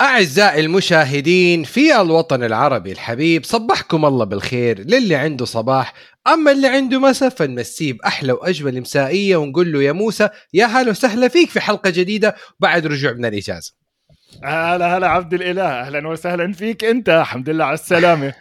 أعزائي المشاهدين في الوطن العربي الحبيب صبحكم الله بالخير للي عنده صباح أما اللي عنده مساء فنمسيه بأحلى وأجمل مسائية ونقول له يا موسى يا هلا وسهلا فيك في حلقة جديدة بعد رجوع من الإجازة. هلا هلا عبد الإله أهلا وسهلا فيك أنت الحمد لله على السلامة.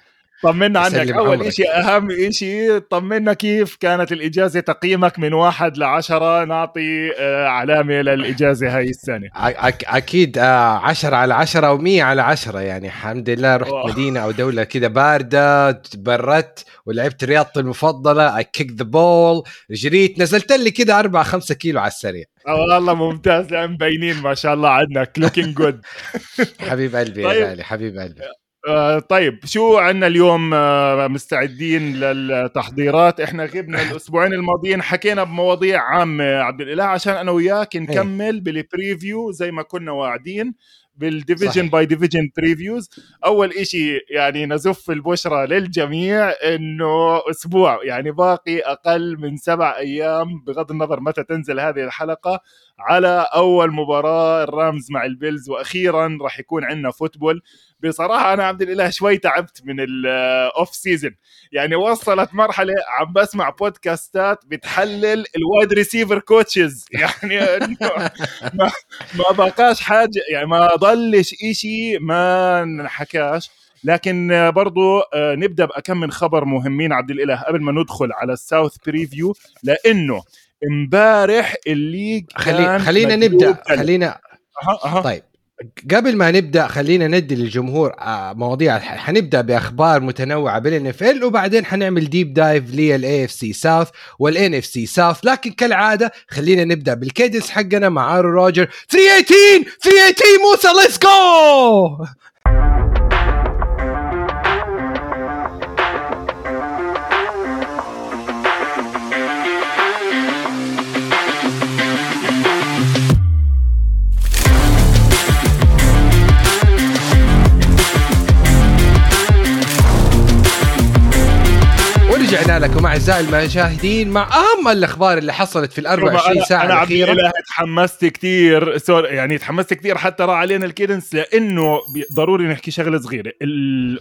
طمنا عنك. أول شيء أهم شيء طمنا كيف كانت الإجازة تقييمك من واحد لعشرة؟ نعطي آه، علامة للإجازة هاي السنة. أكيد آه، عشرة على عشرة أو مية على عشرة. يعني الحمد لله رحت أوه. مدينة أو دولة كذا باردة تبردت ولعبت رياضتي المفضلة I kick the ball great نزلت لي كذا 4 5 كيلو على السريع. والله ممتاز. مبينين ما شاء الله عندك looking good حبيب قلبي طيب. يا غالي حبيب قلبي. آه طيب شو عندنا اليوم آه مستعدين للتحضيرات؟ إحنا غبنا الأسبوعين الماضيين حكينا بمواضيع عامة عبد الإله عشان أنا وياك إيه. نكمل بال preview زي ما كنا واعدين بال division by division previews أول إشي يعني نزف البشرى للجميع إنه أسبوع يعني باقي أقل من سبع أيام بغض النظر متى تنزل هذه الحلقة على أول مباراة ال Rams مع ال Bills وأخيرا راح يكون عندنا football. بصراحة أنا عبد الإله شوي تعبت من ال off season يعني وصلت مرحلة عم بسمع بودكاستات بتحلل ال wide receiver coaches يعني ما, ما بقاش حاجة يعني ما ضلش إشي ما نحكاش لكن برضو آه، نبدأ بكم من خبر مهمين عبد الإله قبل ما ندخل على ال South preview لأنه امبارح ال league خلي خلينا نبدأ. خلينا أه أه. طيب. قبل ما نبدأ خلينا ندي للجمهور آه، مواضيع. حنبدأ بأخبار متنوعة بال NFL وبعدين حنعمل deep dive لل AFC South وال NFC South لكن كالعادة خلينا نبدأ بال kudos حقنا مع ارو روجر 318 318 موسى let's go رجعنا لكم أعزائي المشاهدين مع أهم الأخبار اللي حصلت في ال 24 ساعة أنا الأخيرة. أنا تحمست كثير sorry يعني تحمست كثير حتى راح علينا ال cadence لأنه ضروري نحكي شغلة صغيرة.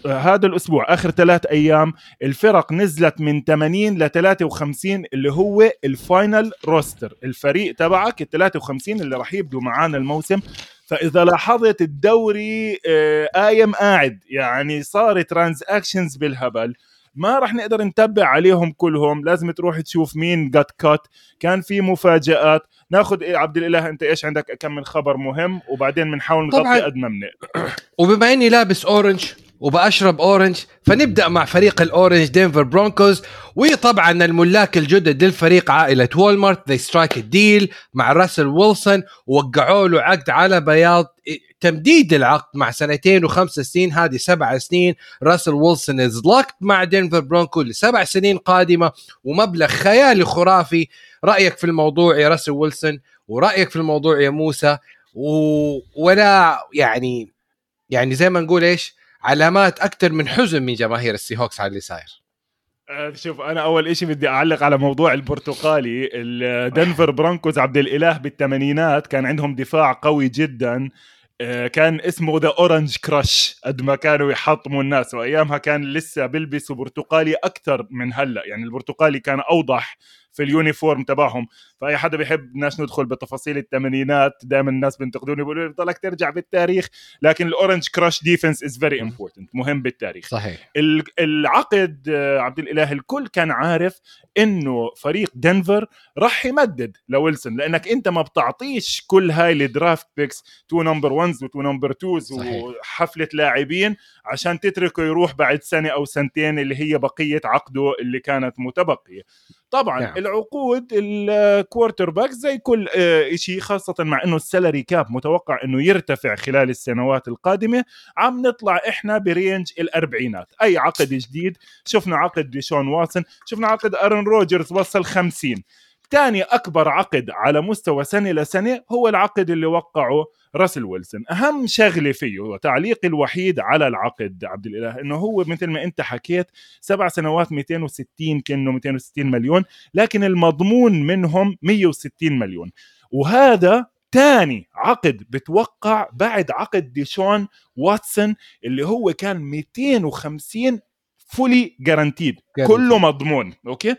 هذا الأسبوع آخر ثلاث أيام الفرق نزلت من 80 ل 53 اللي هو ال final roster. الفريق تبعك ال 53 اللي راح يبدوا معانا الموسم. فإذا لاحظت الدوري آه، قايم قاعد. يعني صار transactions بالهبل. ما راح نقدر نتبع عليهم كلهم. لازم تروح تشوف مين got cut كان في مفاجآت. ناخذ إيه عبد الإله أنت إيش عندك؟ كم من خبر مهم وبعدين بنحاول نغطي قد ما بنقدر وبما إني لابس orange وبأشرب orange. فنبدأ مع فريق ال orange دينفر برونكوز. وطبعا الملاك الجدد للفريق عائلة وولمارت. they strike ال deal مع راسل ويلسون. ووقعوا له عقد على بياض. تمديد العقد مع سنتين وخمس سنين. هذه سبع سنين. راسل ويلسون is locked مع دينفر برونكو لسبع سنين قادمة. ومبلغ خيالي خرافي. رأيك في الموضوع يا راسل ويلسون؟ ورأيك في الموضوع يا موسى؟ و... ولا يعني يعني زي ما نقول إيش؟ علامات أكثر من حزن من جماهير السي هوكس على اللي صاير. آه، شوف أنا أول شيء بدي أعلق على موضوع البرتقالي الدنفر برونكوز عبد الإله بالثمانينات كان عندهم دفاع قوي جدا. آه، كان اسمه the Orange Crush قد ما كانوا يحطموا الناس وأيامها كان لسه بيلبسوا برتقالي أكثر من هلأ. يعني البرتقالي كان أوضح في ال uniform تبعهم. فأي حدا بيحب بدناش ندخل بتفاصيل الثمانينات دائما الناس بينتقدوني بيقولوا لي بضلك ترجع بالتاريخ لكن ال Orange Crush defense is very important مهم بالتاريخ. صحيح. العقد آه، عبد الإله الكل كان عارف إنه فريق دنفر راح يمدد لويلسون لأنك أنت ما بتعطيش كل هاي ال draft picks two number 1 و two number 2 وحفله لاعبين عشان تتركه يروح بعد سنة أو سنتين اللي هي بقية عقده اللي كانت متبقية. طبعا نعم. العقود ال quarterback زي كل آه، شيء خاصة مع إنه ال salary cap متوقع إنه يرتفع خلال السنوات القادمة عم نطلع إحنا ب range الأربعينات. أي عقد جديد. شفنا عقد ديشون واتسون شفنا عقد آرون روجرز وصل 50 ثاني أكبر عقد على مستوى سنة لسنة هو العقد اللي وقعه راسل ويلسون. أهم شغلة فيه وتعليقي الوحيد على العقد عبد الإله إنه هو مثل ما أنت حكيت سبع سنوات 260 كأنه 260 مليون لكن المضمون منهم 160 مليون. وهذا تاني عقد بتوقع بعد عقد ديشون واتسون اللي هو كان 250 fully guaranteed كله مضمون أوكي؟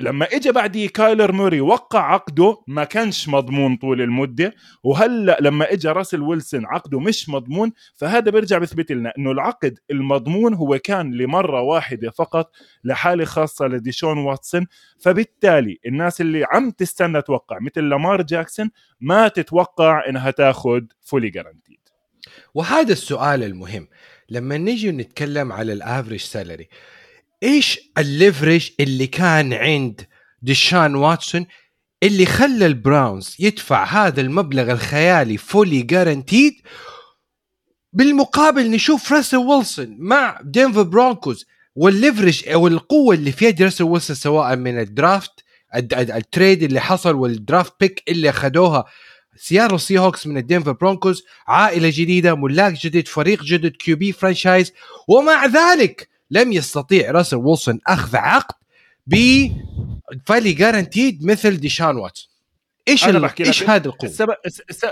لما اجى بعديه كايلر موري وقع عقده ما كانش مضمون طول المدة. وهلأ لما اجى راسل ويلسون عقده مش مضمون. فهذا بيرجع بيثبت لنا إنه العقد المضمون هو كان لمرة واحدة فقط لحالة خاصة لديشون واتسون. فبالتالي الناس اللي عم تستنى توقع مثل لامار جاكسون ما تتوقع إنها تاخذ fully guaranteed وهذا السؤال المهم. لما نيجي نتكلم على ال average salary إيش ال leverage اللي كان عند ديشان واتسون اللي خلى البراونز يدفع هذا المبلغ الخيالي fully guaranteed بالمقابل نشوف راسل ويلسون مع دينفر برونكوز وال leverage أو القوة اللي في يد راسل ويلسون سواء من ال draft ال trade اللي حصل وال draft pick اللي أخذوها سياتل سي هوكس من الدنفر برونكوز عائلة جديدة ملاك جديد فريق جديد QB franchise ومع ذلك لم يستطيع راسل ويلسون أخذ عقد ب fully guaranteed مثل ديشان واتسون. إيش أنا. بحكي لك إيش هذا القوة؟ السبب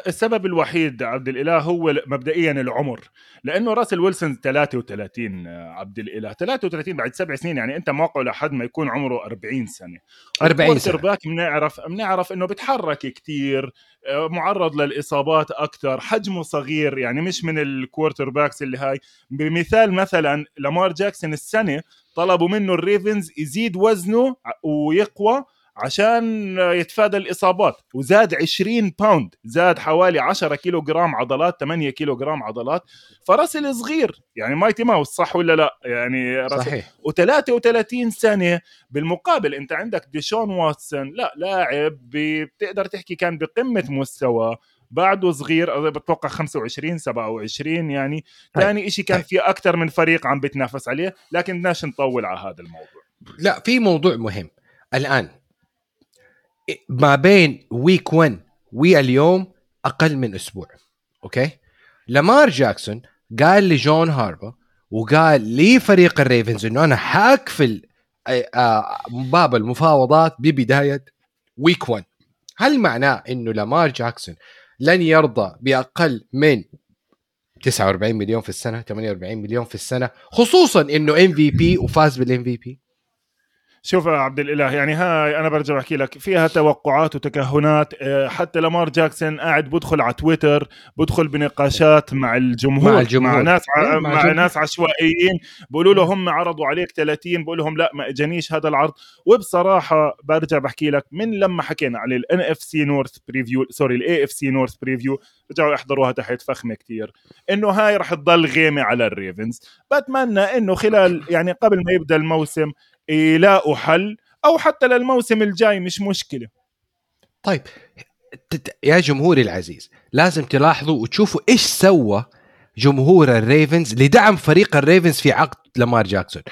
السبب الوحيد عبد الإله هو مبدئيا العمر لأنه راسل ويلسون 33 عبد الإله 33 بعد سبع سنين يعني أنت موقعه لحد ما يكون عمره 40 سنة 40 سنة back بنعرف بنعرف إنه بتحرك كتير معرض للإصابات أكثر حجمه صغير يعني مش من ال quarterbacks اللي هاي بمثال مثلا لامار جاكسون السنة طلبوا منه الريفنز يزيد وزنه ويقوى عشان يتفادى الإصابات. وزاد 20 pound زاد حوالي 10 كيلو جرام عضلات 8 كيلو جرام عضلات. فراسل صغير يعني Mighty Mouse صح ولا لا؟ يعني راسل. صحيح. و33 سنه بالمقابل أنت عندك ديشون واتسون لا لاعب بتقدر تحكي كان بقمة مستوى. بعده صغير بتوقع 25 27 يعني ثاني شيء كان في أكثر من فريق عم بتنافس عليه لكن بدناش نطول على هذا الموضوع. لا في موضوع مهم. الآن ما بين week 1 واليوم أقل من أسبوع. أوكي؟ لامار جاكسون قال لجون هاربو وقال لفريق الريفنز إنه أنا حاقفل باب المفاوضات ببداية week 1 هل معناه إنه لامار جاكسون لن يرضى بأقل من 49 مليون في السنة 48 مليون في السنة خصوصا إنه MVP وفاز بال MVP شوف يا عبد الإله يعني هاي أنا برجع بحكي لك فيها توقعات وتكهنات حتى لامار جاكسون قاعد بدخل على تويتر بدخل بنقاشات مع الجمهور مع, الجمهور. مع ناس إيه، مع, مع. ناس عشوائيين بيقولوا له هم عرضوا عليك 30 بقول لهم لا ما إجانيش هذا العرض وبصراحة برجع بحكي لك من لما حكينا على ال NFC North preview sorry ال AFC North preview رجعوا يحضروها تحت فخمة كتير إنه هاي رح تضل غيمة على الريفنز بتمنى إنه خلال يعني قبل ما يبدأ الموسم يلاقوا حل أو حتى للموسم الجاي مش مشكلة. طيب يا جمهوري العزيز لازم تلاحظوا وتشوفوا إيش سوى جمهور الريفنز لدعم فريق الريفنز في عقد لامار جاكسون.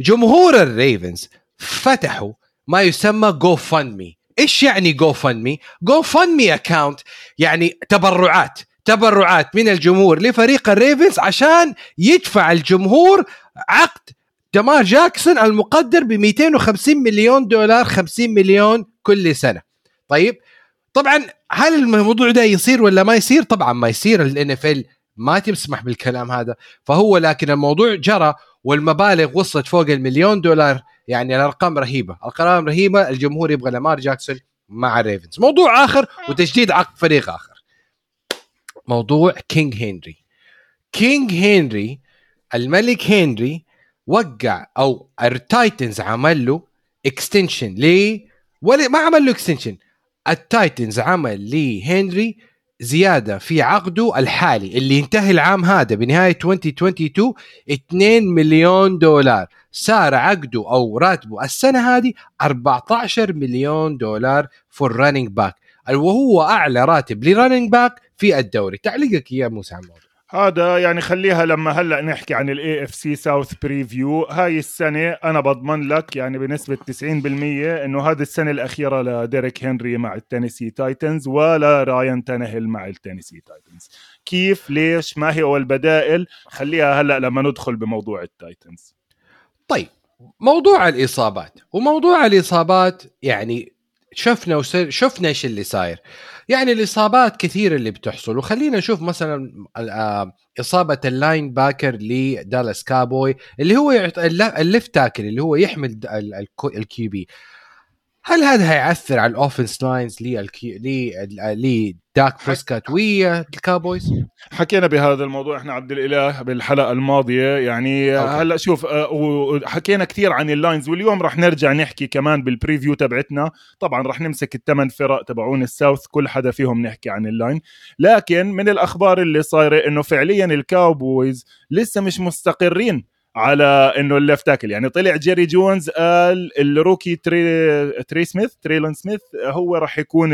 جمهور الريفنز فتحوا ما يسمى جو فان مي إيش يعني جو فان مي جو فان مي اكاونت يعني تبرعات تبرعات من الجمهور لفريق الريفنز عشان يدفع الجمهور عقد لامار جاكسون المقدر ب 250 مليون دولار 50 مليون كل سنة. طيب طبعا هل الموضوع ده يصير ولا ما يصير؟ طبعا ما يصير ال NFL ما تسمح بالكلام هذا. فهو لكن الموضوع جرى والمبالغ وصلت فوق المليون دولار يعني الأرقام رهيبة. الأرقام رهيبة الجمهور يبغى لامار جاكسون مع الريفنز موضوع آخر وتجديد عقد فريق آخر. موضوع كينج هنري. كينج هنري الملك هنري وقع أو التايتنز عمل له extension ليه ولا ما عمل له extension التايتنز عمل لهنري زيادة في عقده الحالي اللي ينتهي العام هذا بنهاية 2022 2 مليون دولار. صار عقده أو راتبه السنة هذه 14 مليون دولار for running back وهو أعلى راتب ل running back في الدوري. تعليقك يا موسى الموضوع هذا يعني خليها لما هلا نحكي عن ال AFC South preview هاي السنة أنا بضمن لك يعني بنسبة 90% إنه هذه السنة الأخيرة لديريك هنري مع التينيسي تايتنز ولا رايان تانهيل مع التينيسي تايتنز. كيف؟ ليش؟ ما هي البدائل خليها هلا لما ندخل بموضوع التايتنز. طيب موضوع الإصابات. وموضوع الإصابات يعني شفنا وسر شفنا إيش اللي صاير. يعني الإصابات كثيره اللي بتحصل. وخلينا نشوف مثلا آه، إصابة ال linebacker لدالاس كاوبوي اللي هو ال left tackle اللي هو يحمل ال QB. هل هذا هيأثر على ال offense lines لداك بريسكات والكابويز؟ حكينا بهذا الموضوع إحنا عبد الإله بالحلقة الماضية يعني أوكي. هلأ شوف آه، وحكينا كثير عن ال lines واليوم رح نرجع نحكي كمان بال preview تبعتنا طبعا رح نمسك الثمان فرق تبعون ال South كل حدا فيهم نحكي عن ال line لكن من الأخبار اللي صايرة إنه فعليا الكاوبويز لسه مش مستقرين على إنه ال left tackle يعني طلع جيري جونز قال ال rookie تري تري سميث تريلون سميث هو راح يكون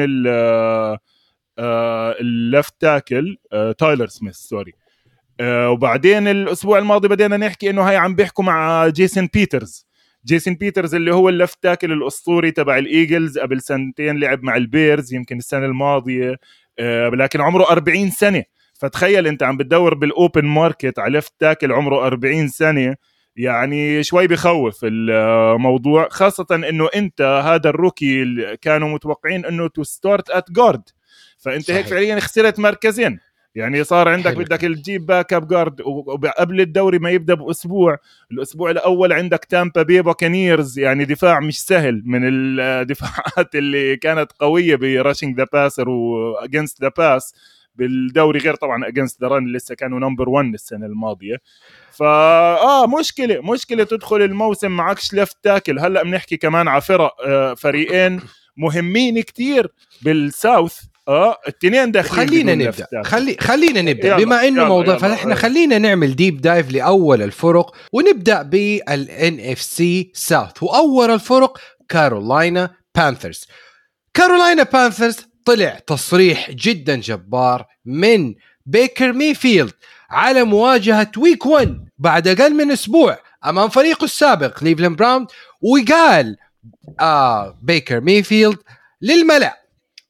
ال left tackle تايلر سميث sorry. وبعدين الأسبوع الماضي بدينا نحكي إنه هاي عم بيحكوا مع جيسون بيترز. جيسون بيترز اللي هو ال left tackle الأسطوري تبع الإيجلز قبل سنتين لعب مع البيرز يمكن السنة الماضية. آه، لكن عمره 40 سنة. فتخيل أنت عم بتدور بال open market على left tackle عمره 40 سنة. يعني شوي بخوف الموضوع خاصة إنه أنت هذا ال rookie اللي كانوا متوقعين إنه to start at guard فأنت صحيح. هيك فعليا خسرت مركزين. يعني صار عندك حلو. بدك تجيب backup guard وقبل الدوري ما يبدأ بأسبوع الأسبوع الأول عندك تامبا بي باكانيرز يعني دفاع مش سهل من الدفاعات اللي كانت قوية ب rushing the passer و against the pass بالدوري غير طبعا against the run لسه كانوا number 1 السنة الماضية. فا آه مشكلة مشكلة تدخل الموسم معكش left tackle. هلأ بنحكي كمان على فرق آه فريقين مهمين كتير بال South. آه الاثنين داخلين خلينا نبدأ. خلي خلينا نبدأ. بما إنه موضوع فاحنا خلينا نعمل deep dive لأول الفرق ونبدأ بال NFC South وأول الفرق كارولاينا بانثرز كارولاينا بانثرز طلع تصريح جدا جبار من بيكر ميفيلد على مواجهة week 1 بعد أقل من أسبوع أمام فريقه السابق كليفلاند براونز وقال آه بيكر ميفيلد للملأ.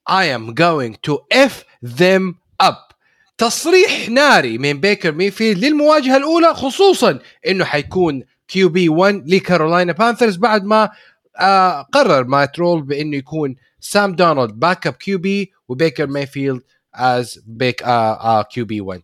I am going to F them up. تصريح ناري من بيكر ميفيلد للمواجهة الأولى خصوصا أنه حيكون QB 1 لكارولاينا بانثرز بعد ما آه قرر مات رول بأنه يكون سام دارنولد backup QB وبيكر مايفيلد as big QB 1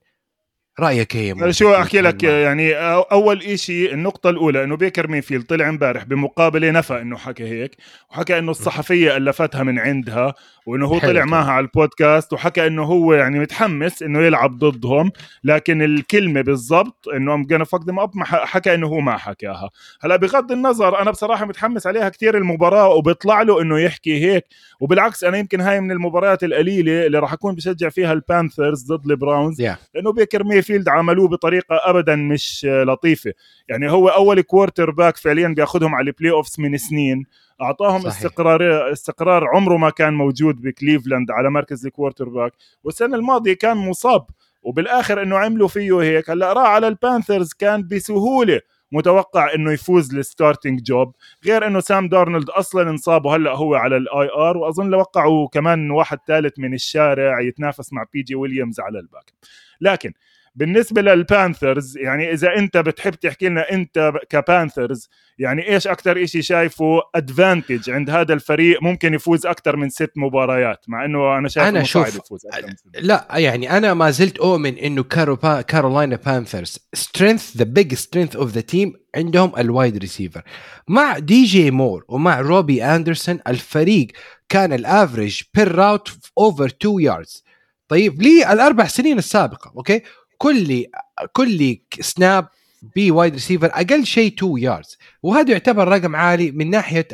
رأيك إيه شو أحكي لك يعني أول شيء النقطة الأولى إنه بيكر ميفيلد طلع امبارح بمقابلة نفى إنه حكى هيك وحكى إنه الصحفية ألفتها من عندها وإنه هو طلع معها على البودكاست وحكى إنه هو يعني متحمس إنه يلعب ضدهم لكن الكلمة بالضبط إنه I'm gonna fuck up حكى إنه هو ما حكاها. هلأ بغض النظر أنا بصراحة متحمس عليها كثير المباراة وبيطلع له إنه يحكي هيك وبالعكس أنا يمكن هاي من المباريات القليلة اللي راح أكون بشجع فيها البانثرز ضد البراونز yeah. لأنه بيكر ميفيلد عملوه بطريقة ابدا مش لطيفة. يعني هو أول quarterback فعليا بيأخذهم على ال playoffs من سنين. أعطاهم صحيح. استقرار استقرار عمره ما كان موجود بكليفلاند على مركز ال quarterback والسنة الماضية كان مصاب. وبالآخر إنه عملوا فيه هيك. هلأ راح على البانثرز كان بسهولة. متوقع إنه يفوز ال starting job غير إنه سام دارنولد أصلا انصاب. وهلأ هو على ال IR وأظن وقعوا كمان واحد ثالث من الشارع يتنافس مع بي جي ويليامز على ال back لكن بالنسبة للبانثرز يعني إذا أنت بتحب تحكي لنا أنت كبانثرز يعني إيش أكثر شيء شايفه advantage عند هذا الفريق ممكن يفوز أكثر من ست مباريات؟ مع إنه أنا شايف أنا شوف يفوز أكثر من ست لا يعني أنا ما زلت اؤمن إنه كارو با كارولاينا بانثرز strength the big strength of the team عندهم ال wide receiver مع دي جي مور ومع روبي اندرسون الفريق كان ال average per route over 2 yards طيب لي الأربع سنين السابقة؟ أوكي؟ كل كل snap per wide receiver أقل شيء 2 yards وهذا يعتبر رقم عالي من ناحية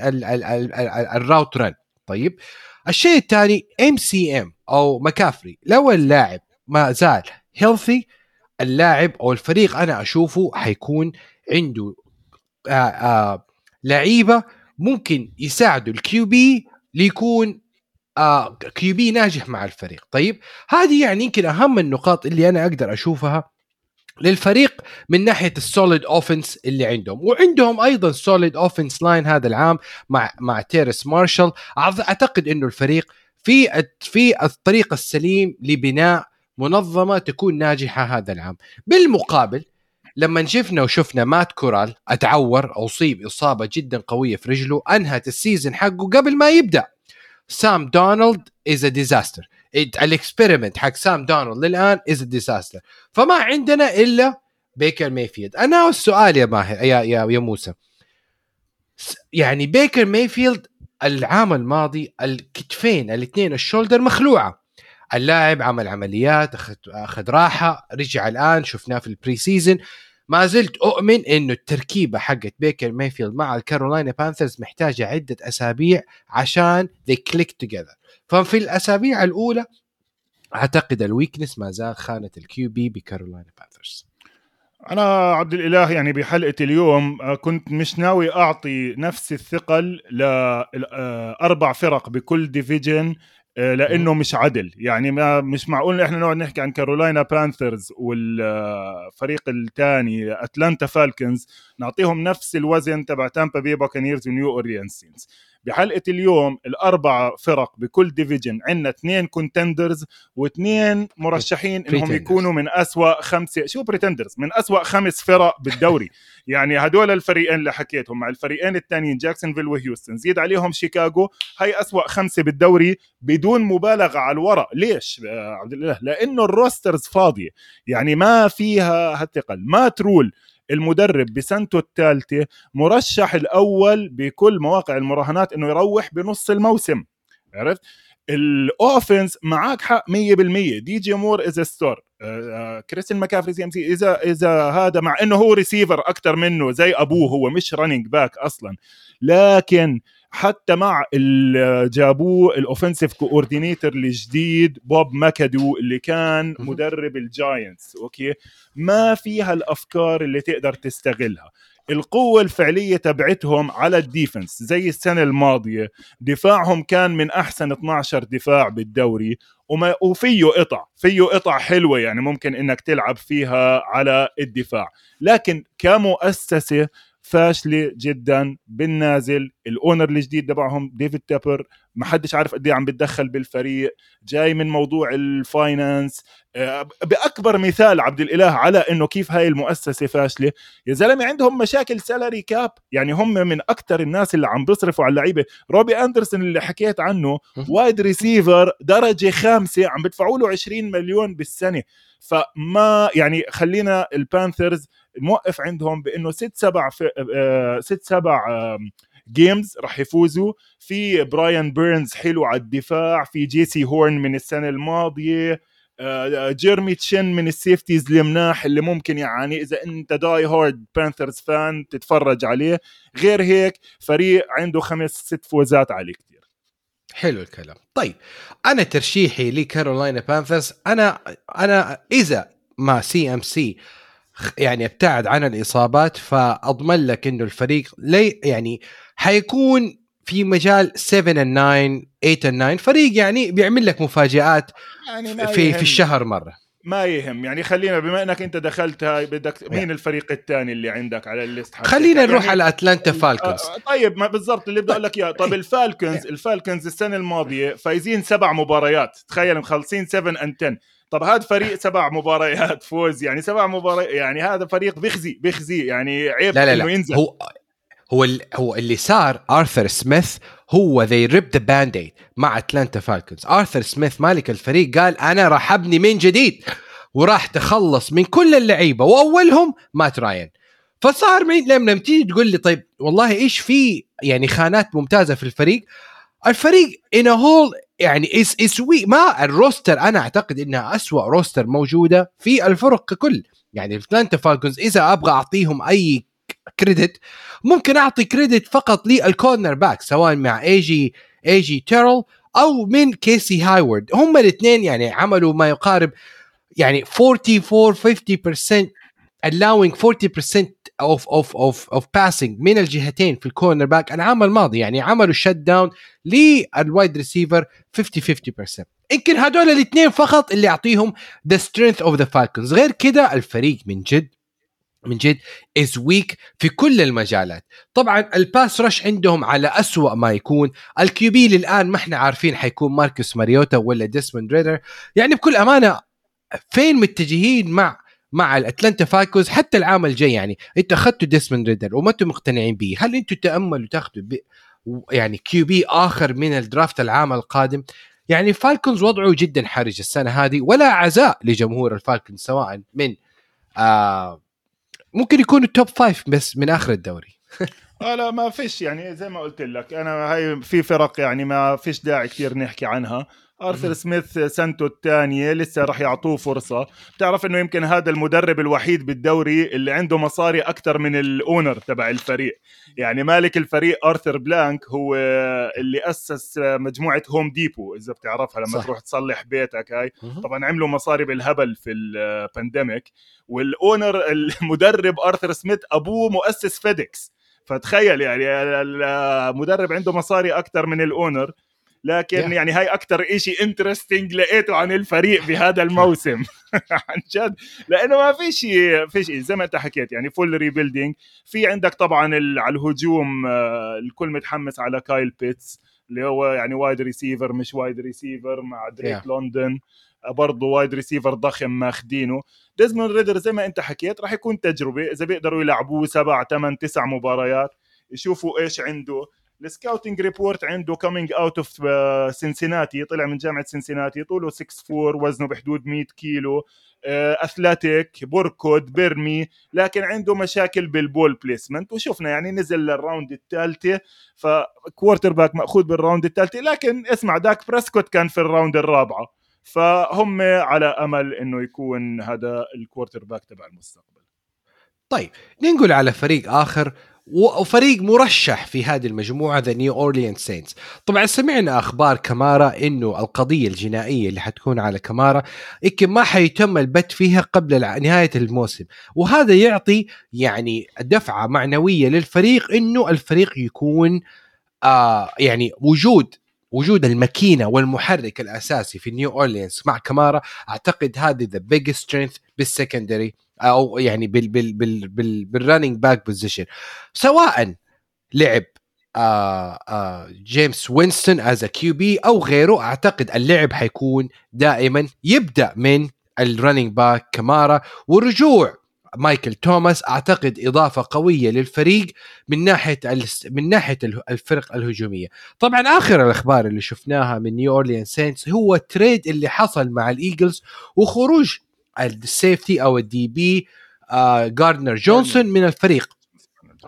ال route run طيب؟ الشيء الثاني MCM أو مكافري لو اللاعب ما زال healthy اللاعب أو الفريق أنا أشوفه حيكون عنده آآ آه، آآ آه، لعيبة ممكن يساعدوا ال QB ليكون آه QB ناجح مع الفريق. طيب هذه يعني يمكن أهم النقاط اللي أنا أقدر أشوفها للفريق من ناحية ال solid offense اللي عندهم. وعندهم أيضا solid offense line هذا العام مع مع تيرس مارشال. أعتقد إنه الفريق في في الطريق السليم لبناء منظمة تكون ناجحة هذا العام. بالمقابل لما شفنا وشفنا مات كورال أتعور أصيب إصابة جدا قوية في رجله أنهت ال season حقه قبل ما يبدأ. سام دارنولد is a disaster ال experiment حق سام دارنولد للآن is disaster فما عندنا إلا بيكر مايفيلد أنا السؤال يا ماهر يا يا, يا موسى. يعني بيكر مايفيلد العام الماضي الكتفين الاثنين ال shoulder مخلوعة. اللاعب عمل عمليات أخذ أخذ راحة رجع الآن شفناه في ال preseason ما زلت أؤمن انه التركيبة حقت بيكر مايفيلد مع الكارولاينا بانثرز محتاجة عدة أسابيع عشان they click together. ففي الأسابيع الأولى أعتقد ال weakness ما زال خانة ال QB بكارولاينا بانثرز. أنا عبد الإله يعني بحلقة اليوم آه، كنت مش ناوي أعطي نفس الثقل لاربع فرق بكل division آه، لأنه مش عدل. يعني ما مش معقول إحنا نقعد نحكي عن كارولاينا بانثرز والفريق الثاني أتلانتا فالكنز نعطيهم نفس الوزن تبع تامبا بي باكانيرز ونيو أورليانز سينز بحلقة اليوم الاربع فرق بكل division عندنا اثنين contenders واثنين مرشحين إنهم يكونوا من أسوأ خمسه شو pretenders من أسوأ خمس فرق بالدوري. يعني هدول الفريقين اللي حكيتهم مع الفريقين الثانيين جاكسونفيل وهيوستن زيد عليهم شيكاغو هي أسوأ خمسة بالدوري بدون مبالغة على الورق. ليش؟ عبد الله لأنه ال rosters فاضية. يعني ما فيها هالثقل. مات رول. المدرب بسنته الثالثة مرشح الأول بكل مواقع المراهنات إنه يروح بنص الموسم. عرفت؟ ال offense معك حق 100% دي جي مور is star كريستين ماكافري CMC إذا إذا هذا مع إنه هو ريسيفر أكثر منه زي أبوه هو مش running back أصلا. لكن حتى مع جابوه ال offensive coordinator الجديد بن ماكادو اللي كان مدرب الجاينتس أوكي؟ ما فيها الأفكار اللي تقدر تستغلها. القوة الفعلية تبعتهم على ال defense زي السنة الماضية دفاعهم كان من أحسن 12 دفاع بالدوري وما وفيه قطع فيه قطع حلوة يعني ممكن إنك تلعب فيها على الدفاع. لكن كمؤسسة فاشله جدا بالنازل. ال owner الجديد تبعهم ديفيد تيبر ما حدش عارف قد إيه عم بتدخل بالفريق جاي من موضوع ال finance آه، بأكبر مثال عبد الإله على إنه كيف هاي المؤسسة فاشلة. يا زلمة عندهم مشاكل salary cap يعني هم من أكثر الناس اللي عم بيصرفوا على اللعيبة. روبي أندرسون اللي حكيت عنه wide receiver درجة خامسة عم بدفعوا له 20 مليون بالسنة. فما يعني خلينا البانثرز موقف عندهم بإنه ست سبع آه، ست سبع games راح يفوزوا. في براين بيرنز حلو على الدفاع في جيسي هورن من السنة الماضية آه، جيرمي تشن من ال safeties المناح اللي ممكن يعني إذا أنت die hard Panthers fan تتفرج عليه. غير هيك فريق عنده خمس ست فوزات عليه كثير حلو الكلام. طيب أنا ترشيحي لكارولاينا بانثرز أنا أنا إذا ما CMC يعني ابتعد عن الإصابات فأضمن لك إنه الفريق لي يعني حيكون في مجال 7 and 9 8 and 9 فريق يعني بيعمل لك مفاجآت يعني في في الشهر مرة. ما يهم. يعني خلينا بما إنك أنت دخلت هاي بدك مين الفريق الثاني اللي عندك على ال list خلينا نروح يعني على اتلانتا فالكونز آه طيب ما بالضبط اللي بدي أقول لك إياه. طيب الفالكونز الفالكونز السنة الماضية فايزين سبع مباريات. تخيل مخلصين 7 and 10 طب هذا فريق سبع مباريات فوز يعني سبع مباريات يعني هذا فريق بيخزي بيخزي. يعني عيب لا لا لا. إنه ينزل. هو هو هو اللي صار آرثر سميث هو the rip the band مع اتلانتا فالكونز آرثر سميث مالك الفريق قال أنا راح أبني من جديد وراح تخلص من كل اللعيبة وأولهم مات راين. فصار لما تيجي تقول لي طيب والله إيش في يعني خانات ممتازة في الفريق؟ الفريق in whole يعني as as وي ما ال roster أنا أعتقد إنها أسوأ roster موجودة في الفرق ككل. يعني الاتلانتا فالكونز إذا أبغى أعطيهم أي credit ممكن أعطي credit فقط لل corner back سواء مع ايجي ايجي تيرل أو من كيسي هايورد. هم الاثنين يعني عملوا ما يقارب يعني 44 50% allowing 40% of of of of passing من الجهتين في ال corner back العام الماضي يعني عملوا shut down لل wide receiver 50 50% يمكن هدول الاثنين فقط اللي يعطيهم the strength of the فالكونز غير كده الفريق من جد من جد is weak في كل المجالات. طبعا ال pass rush عندهم على أسوأ ما يكون. ال QB للآن ما إحنا عارفين حيكون ماركوس ماريوتا ولا ديسموند ريدر. يعني بكل أمانة فين متجهين مع مع الاتلانتا فالكونز حتى العام الجاي يعني؟ انت أخذتوا ديسموند ريدر وما أنتم مقتنعين به. هل أنتم تأملوا تاخذوا يعني QB آخر من ال draft العام القادم؟ يعني فالكونز وضعه جدا حرج السنة هذه ولا عزاء لجمهور الفالكونز سواء من آه ممكن يكونوا ال top five بس من آخر الدوري. آه لا ما فيش يعني زي ما قلت لك أنا هاي في فرق يعني ما فيش داعي كثير نحكي عنها. أرثر سميث سنته الثانية لسه راح يعطوه فرصة. بتعرف إنه يمكن هذا المدرب الوحيد بالدوري اللي عنده مصاري أكثر من ال owner تبع الفريق. يعني مالك الفريق أرثر بلانك هو اللي أسس مجموعة هوم ديبو إذا بتعرفها لما صح. تروح تصلح بيتك هاي. طبعا عملوا مصاري بالهبل في ال pandemic وال owner المدرب أرثر سميث أبوه مؤسس فيديكس. فتخيل يعني المدرب عنده مصاري أكثر من ال owner. لكن yeah. يعني هاي أكثر شيء interesting لقيته عن الفريق بهذا الموسم. عن جد. لأنه ما في شيء في شيء زي ما أنت حكيت يعني full rebuilding في عندك طبعا على الهجوم آه، الكل متحمس على كايل بيتس اللي هو يعني wide receiver مش wide receiver مع دريك yeah. لندن برضه wide receiver ضخم ماخذينه ديزموند ريدر زي ما أنت حكيت راح يكون تجربة. إذا بيقدروا يلعبوه سبع ثمان تسع مباريات يشوفوا إيش عنده. ال scouting report عنده coming out of سنسيناتي طلع من جامعة سنسيناتي طوله 6 4 وزنه بحدود 100 كيلو athletic بركض بيرمي لكن عنده مشاكل بال ball placement وشفنا يعني نزل لل round الثالثة ف quarterback مأخوذ بال round الثالثة لكن اسمع داك بريسكوت كان في ال round الرابعة فهم على أمل إنه يكون هذا ال quarterback تبع المستقبل. طيب ننقل على فريق آخر وفريق مرشح في هذه المجموعة the نيو اورليان سينتس طبعا سمعنا أخبار كمارا إنه القضية الجنائية اللي حتكون على كمارا يمكن ما حيتم البت فيها قبل نهاية الموسم. وهذا يعطي يعني دفعة معنوية للفريق إنه الفريق يكون آه يعني وجود وجود الماكينة والمحرك الأساسي في نيو اورليانز مع كمارا أعتقد هذه the big strength بال secondary أو يعني بال بال بال بال بال running back position سواء لعب آه آه جيمس وينستون as QB أو غيره أعتقد اللعب حيكون دائما يبدأ من ال running back كمارا ورجوع مايكل توماس أعتقد إضافة قوية للفريق من ناحية من ناحية الفرق الهجومية. طبعا آخر الأخبار اللي شفناها من نيو اورليان سينتس هو ال trade اللي حصل مع الإيجلز وخروج ال safety أو ال DB آه جاردنر جونسون من الفريق.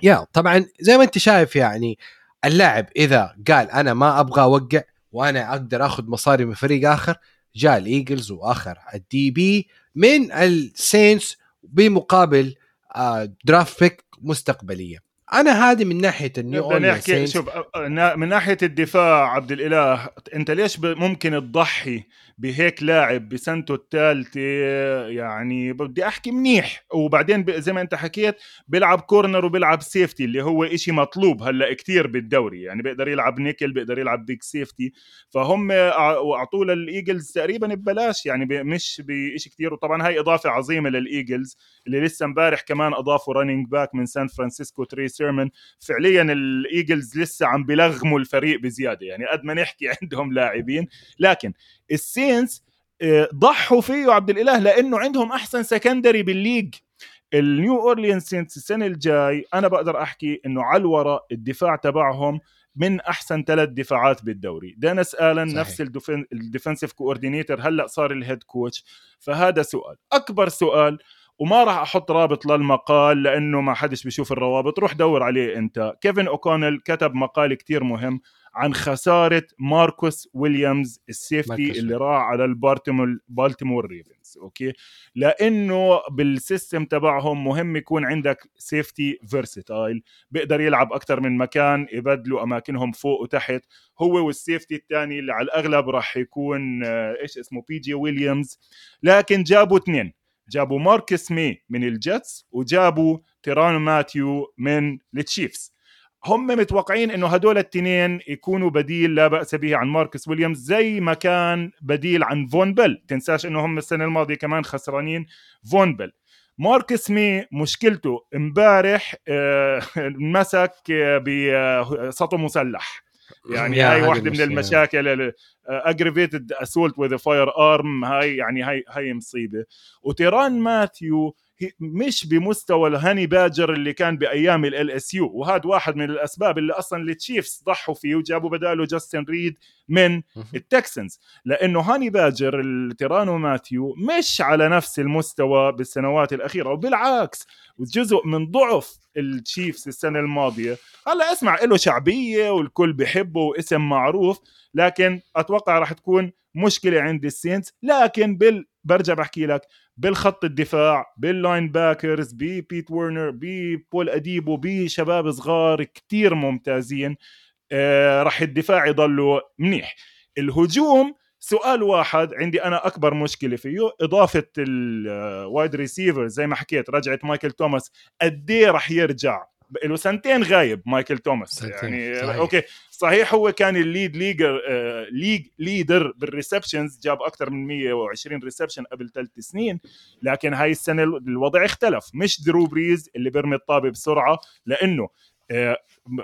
yeah طبعا زي ما أنت شايف يعني اللاعب إذا قال أنا ما أبغى أوقع وأنا أقدر أخذ مصاري من فريق آخر جاء الإيجلز وأخذ ال DB من السينتس بمقابل آه draft pick مستقبلية. أنا هذه من ناحية النيو نحكي شوف من ناحية الدفاع عبد الإله أنت ليش ممكن تضحي بهيك لاعب بسنته الثالثه يعني بدي أحكي منيح. وبعدين زي ما أنت حكيت بيلعب corner وبيلعب safety اللي هو إشي مطلوب هلأ كتير بالدوري. يعني بيقدر يلعب نيكل بيقدر يلعب deep safety فهم اعطوه للإيجلز تقريبا ببلاش. يعني مش بشيء كتير. وطبعا هاي إضافة عظيمة للإيجلز اللي لسه امبارح كمان أضافوا running back من سان فرانسيسكو تري سيرمن فعليا الإيجلز لسه عم بلغموا الفريق بزيادة. يعني قد ما نحكي عندهم لاعبين. لكن السينتس آه، ضحوا فيه عبد الإله لأنه عندهم أحسن secondary بال league. النيو اورليان سينتس السنة الجاي أنا بقدر أحكي إنه على الورق الدفاع تبعهم من أحسن ثلاث دفاعات بالدوري. دينيس آلن صحيح. نفس ال defensive coordinator هلأ صار ال head coach فهذا سؤال. أكبر سؤال وما راح أحط رابط للمقال لأنه ما حدش بيشوف الروابط روح دور عليه أنت. كيفن أوكونيل كتب مقال كتير مهم. عن خسارة ماركوس ويليامز ال safety اللي راح على البالتيمور بالتيمور ريفنز okay؟ لأنه بال system تبعهم مهم يكون عندك safety versatile بيقدر يلعب أكثر من مكان يبدلوا أماكنهم فوق وتحت. هو وال safety الثاني اللي على الأغلب راح يكون آه، إيش اسمه؟ بي جي ويليامز لكن جابوا اثنين جابوا ماركس مي من ال Jets وجابوا تيران ماثيو من ال Chiefs. هم متوقعين إنه هدول التنين يكونوا بديل لا بأس به عن ماركس ويليامز زي ما كان بديل عن فون بيل. تنساش إنه هم السنة الماضية كمان خسرانين فون بيل. ماركس مي مشكلته امبارح آه، مسك بسطو مسلح. يعني هاي واحدة من المشاكل aggravated assault with firearm هاي يعني هاي هاي مصيبة. وتيران ماثيو مش بمستوى ال honey badger اللي كان بأيام LSU وهذا واحد من الأسباب اللي أصلا ال Chiefs ضحوا فيه وجابوا بداله جاستن ريد من ال Texans لأنه honey badger التيران ماثيو مش على نفس المستوى بالسنوات الأخيرة وبالعكس جزء من ضعف ال Chiefs السنة الماضية. هلا اسم إله شعبية والكل بحبه واسم معروف لكن أتوقع راح تكون مشكلة عند ال Saints لكن بال برجع بحكي لك بالخط الدفاع بال linebackers ببيت وورنر ببول أديبو بشباب صغار كتير ممتازين آه راح الدفاع يضلوا منيح. الهجوم سؤال واحد عندي أنا أكبر مشكلة فيه إضافة ال wide receiver زي ما حكيت رجعت مايكل توماس قد إيه راح يرجع؟ له سنتين غايب مايكل توماس يعني صحيح. أوكي صحيح هو كان ال lead league آه league leader بال receptions جاب أكثر من 120 reception قبل ثلاث سنين لكن هاي السنة الوضع اختلف مش درو بريز اللي بيرمي الطابة بسرعة لأنه آه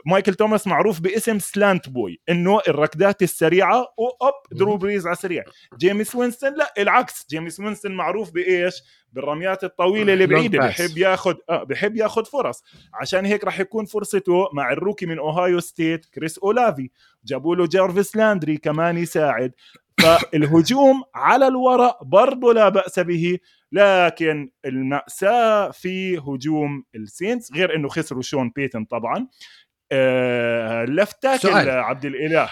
مايكل توماس معروف باسم slant boy إنه الركضات السريعة واوب درو بريز على سريع جيمس وينستون لا العكس جيمس وينستون معروف بإيش؟ بالرميات الطويلة اللي بعيدة بحب ياخذ آه بحب ياخذ فرص. عشان هيك راح يكون فرصته مع ال rookie من Ohio State كريس اولافي جابوا له جارفيس لاندري كمان يساعد. فالهجوم على الورق برضه لا بأس به لكن المأساة في هجوم ال Saints غير إنه خسروا شون بيتن طبعا. آه left tackle عبد الإله.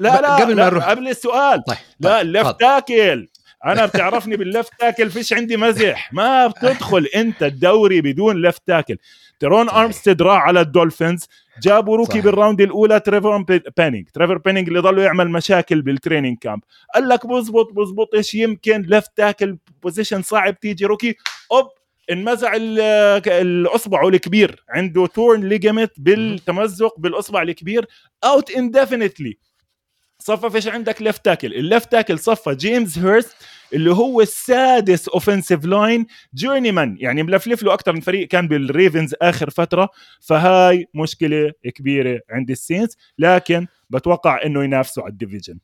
لا لا قبل ما نروح. قبل السؤال. طيب. لا طيب. left tackle أنا بتعرفني بال left tackle فيش عندي مزح. ما بتدخل أنت الدوري بدون left tackle. ترون ارمستيد راح على ال Dolphins. جابوا rookie صحيح. بال round الأولى تريفر بينينج تريفر بينينج اللي ضلوا يعمل مشاكل بال training camp قال لك بزبط بزبط إيش يمكن left tackle position صعب تيجي rookie؟ أوب انمزع الأصبع الكبير. عنده torn ligament بالتمزق بالأصبع الكبير. out indefinitely صفى فيش عندك left tackle ال left tackle صفى جيمس هيرست اللي هو السادس offensive line journeyman يعني ملفلف له أكثر من فريق. كان بال Ravens آخر فترة. فهاي مشكلة كبيرة عند ال Saints لكن بتوقع إنه ينافسوا على ال division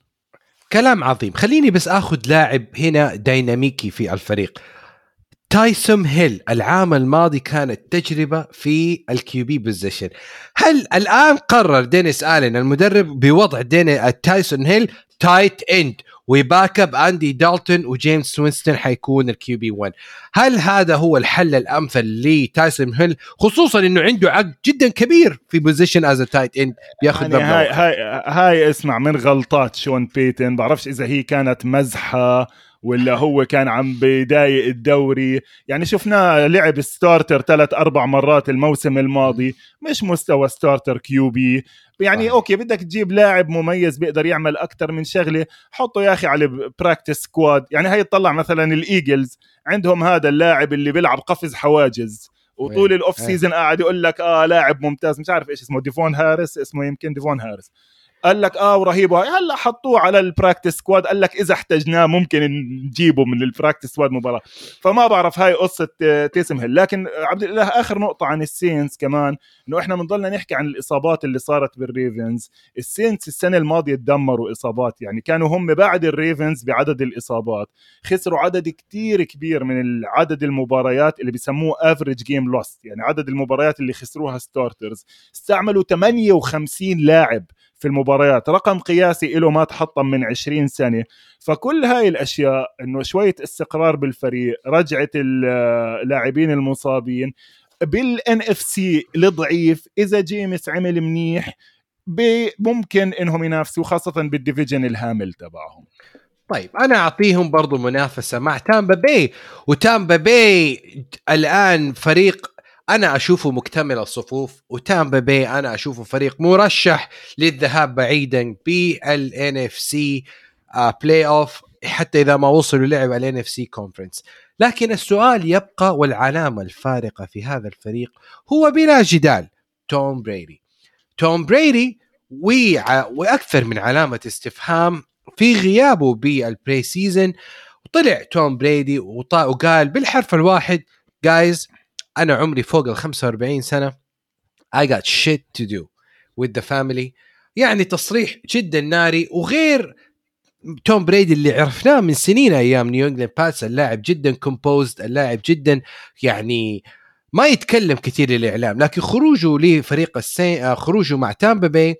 كلام عظيم. خليني بس آخذ لاعب هنا ديناميكي في الفريق. تايسون هيل العام الماضي كانت تجربة في ال QB position. هل الآن قرر دينيس آلين المدرب بوضع ديني تايسون هيل tight end و backup أندي دالتون وجيمس وينستون حيكون ال QB 1 هل هذا هو الحل الأمثل لتايسون هيل؟ خصوصا إنه عنده عقد جدا كبير في position as tight end بياخذ يعني هاي هاي هاي اسمع من غلطات شون بيتن بعرفش إذا هي كانت مزحة ولا هو كان عم بداية الدوري؟ يعني شفناه لعب starter ثلاث أربع مرات الموسم الماضي مش مستوى starter QB يعني. أوكي بدك تجيب لاعب مميز بيقدر يعمل أكثر من شغلة حطه يا أخي على practice squad يعني هي تطلع مثلا ال Eagles عندهم هذا اللاعب اللي بيلعب قفز حواجز. وطول ال off season قاعد يقول لك آه لاعب ممتاز مش عارف إيش اسمه ديفون هارس اسمه يمكن ديفون هارس قال لك آه ورهيب. هلأ حطوه على ال practice squad قال لك إذا احتجناه ممكن نجيبه من ال practice squad مباراة. فما بعرف هاي قصة آه، تيسم هيل. لكن عبد الإله آخر نقطة عن ال Saints كمان إنه إحنا بنضلنا نحكي عن الإصابات اللي صارت بال Ravens ال Saints السنة الماضية تدمروا إصابات. يعني كانوا هم بعد ال Ravens بعدد الإصابات. خسروا عدد كتير كبير من عدد المباريات اللي بيسموه average game lost يعني عدد المباريات اللي خسروها starters استعملوا 58 لاعب. في المباريات. رقم قياسي له ما تحطم من 20 سنة. فكل هاي الأشياء أنه شوية استقرار بالفريق رجعة اللاعبين المصابين بال NFC الضعيف إذا جيمس عمل منيح ممكن إنهم ينافسوا خاصة بال division الهامل تبعهم. طيب أنا أعطيهم برضو منافسة مع تامبا باي وتامبا باي الآن فريق أنا أشوفه مكتمل الصفوف وتامبا بي أنا أشوفه فريق مرشح للذهاب بعيدا بال NFC playoff حتى إذا ما وصلوا لعب ال NFC conference لكن السؤال يبقى والعلامة الفارقة في هذا الفريق هو بلا جدال توم بريدي توم بريدي وأكثر من علامة استفهام في غيابه بال pre season وطلع توم بريدي وقال بالحرف الواحد جايز أنا عمري فوق ال 45 سنة I got shit to do with the family. يعني تصريح جدا ناري وغير توم بريدي اللي عرفناه من سنين أيام نيو انجلاند باتس اللاعب جدا composed اللاعب جدا يعني ما يتكلم كثير للإعلام لكن خروجه لفريق السين خروجه مع تامبا باي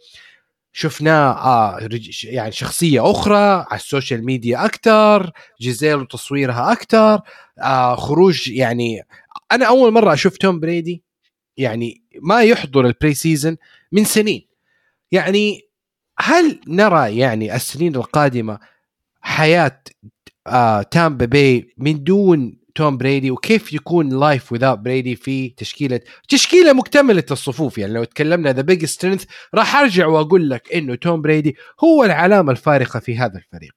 شفناه آه يعني شخصية أخرى على ال social media أكثر جيزيل وتصويرها أكثر آه خروج يعني أنا أول مرة أشوف توم بريدي يعني ما يحضر ال pre-season من سنين. يعني هل نرى يعني السنين القادمة حياة آه تامبا باي من دون توم بريدي؟ وكيف يكون life without Brady في تشكيلة تشكيلة مكتملة الصفوف يعني؟ لو تكلمنا the big strength راح أرجع وأقول لك إنه توم بريدي هو العلامة الفارقة في هذا الفريق.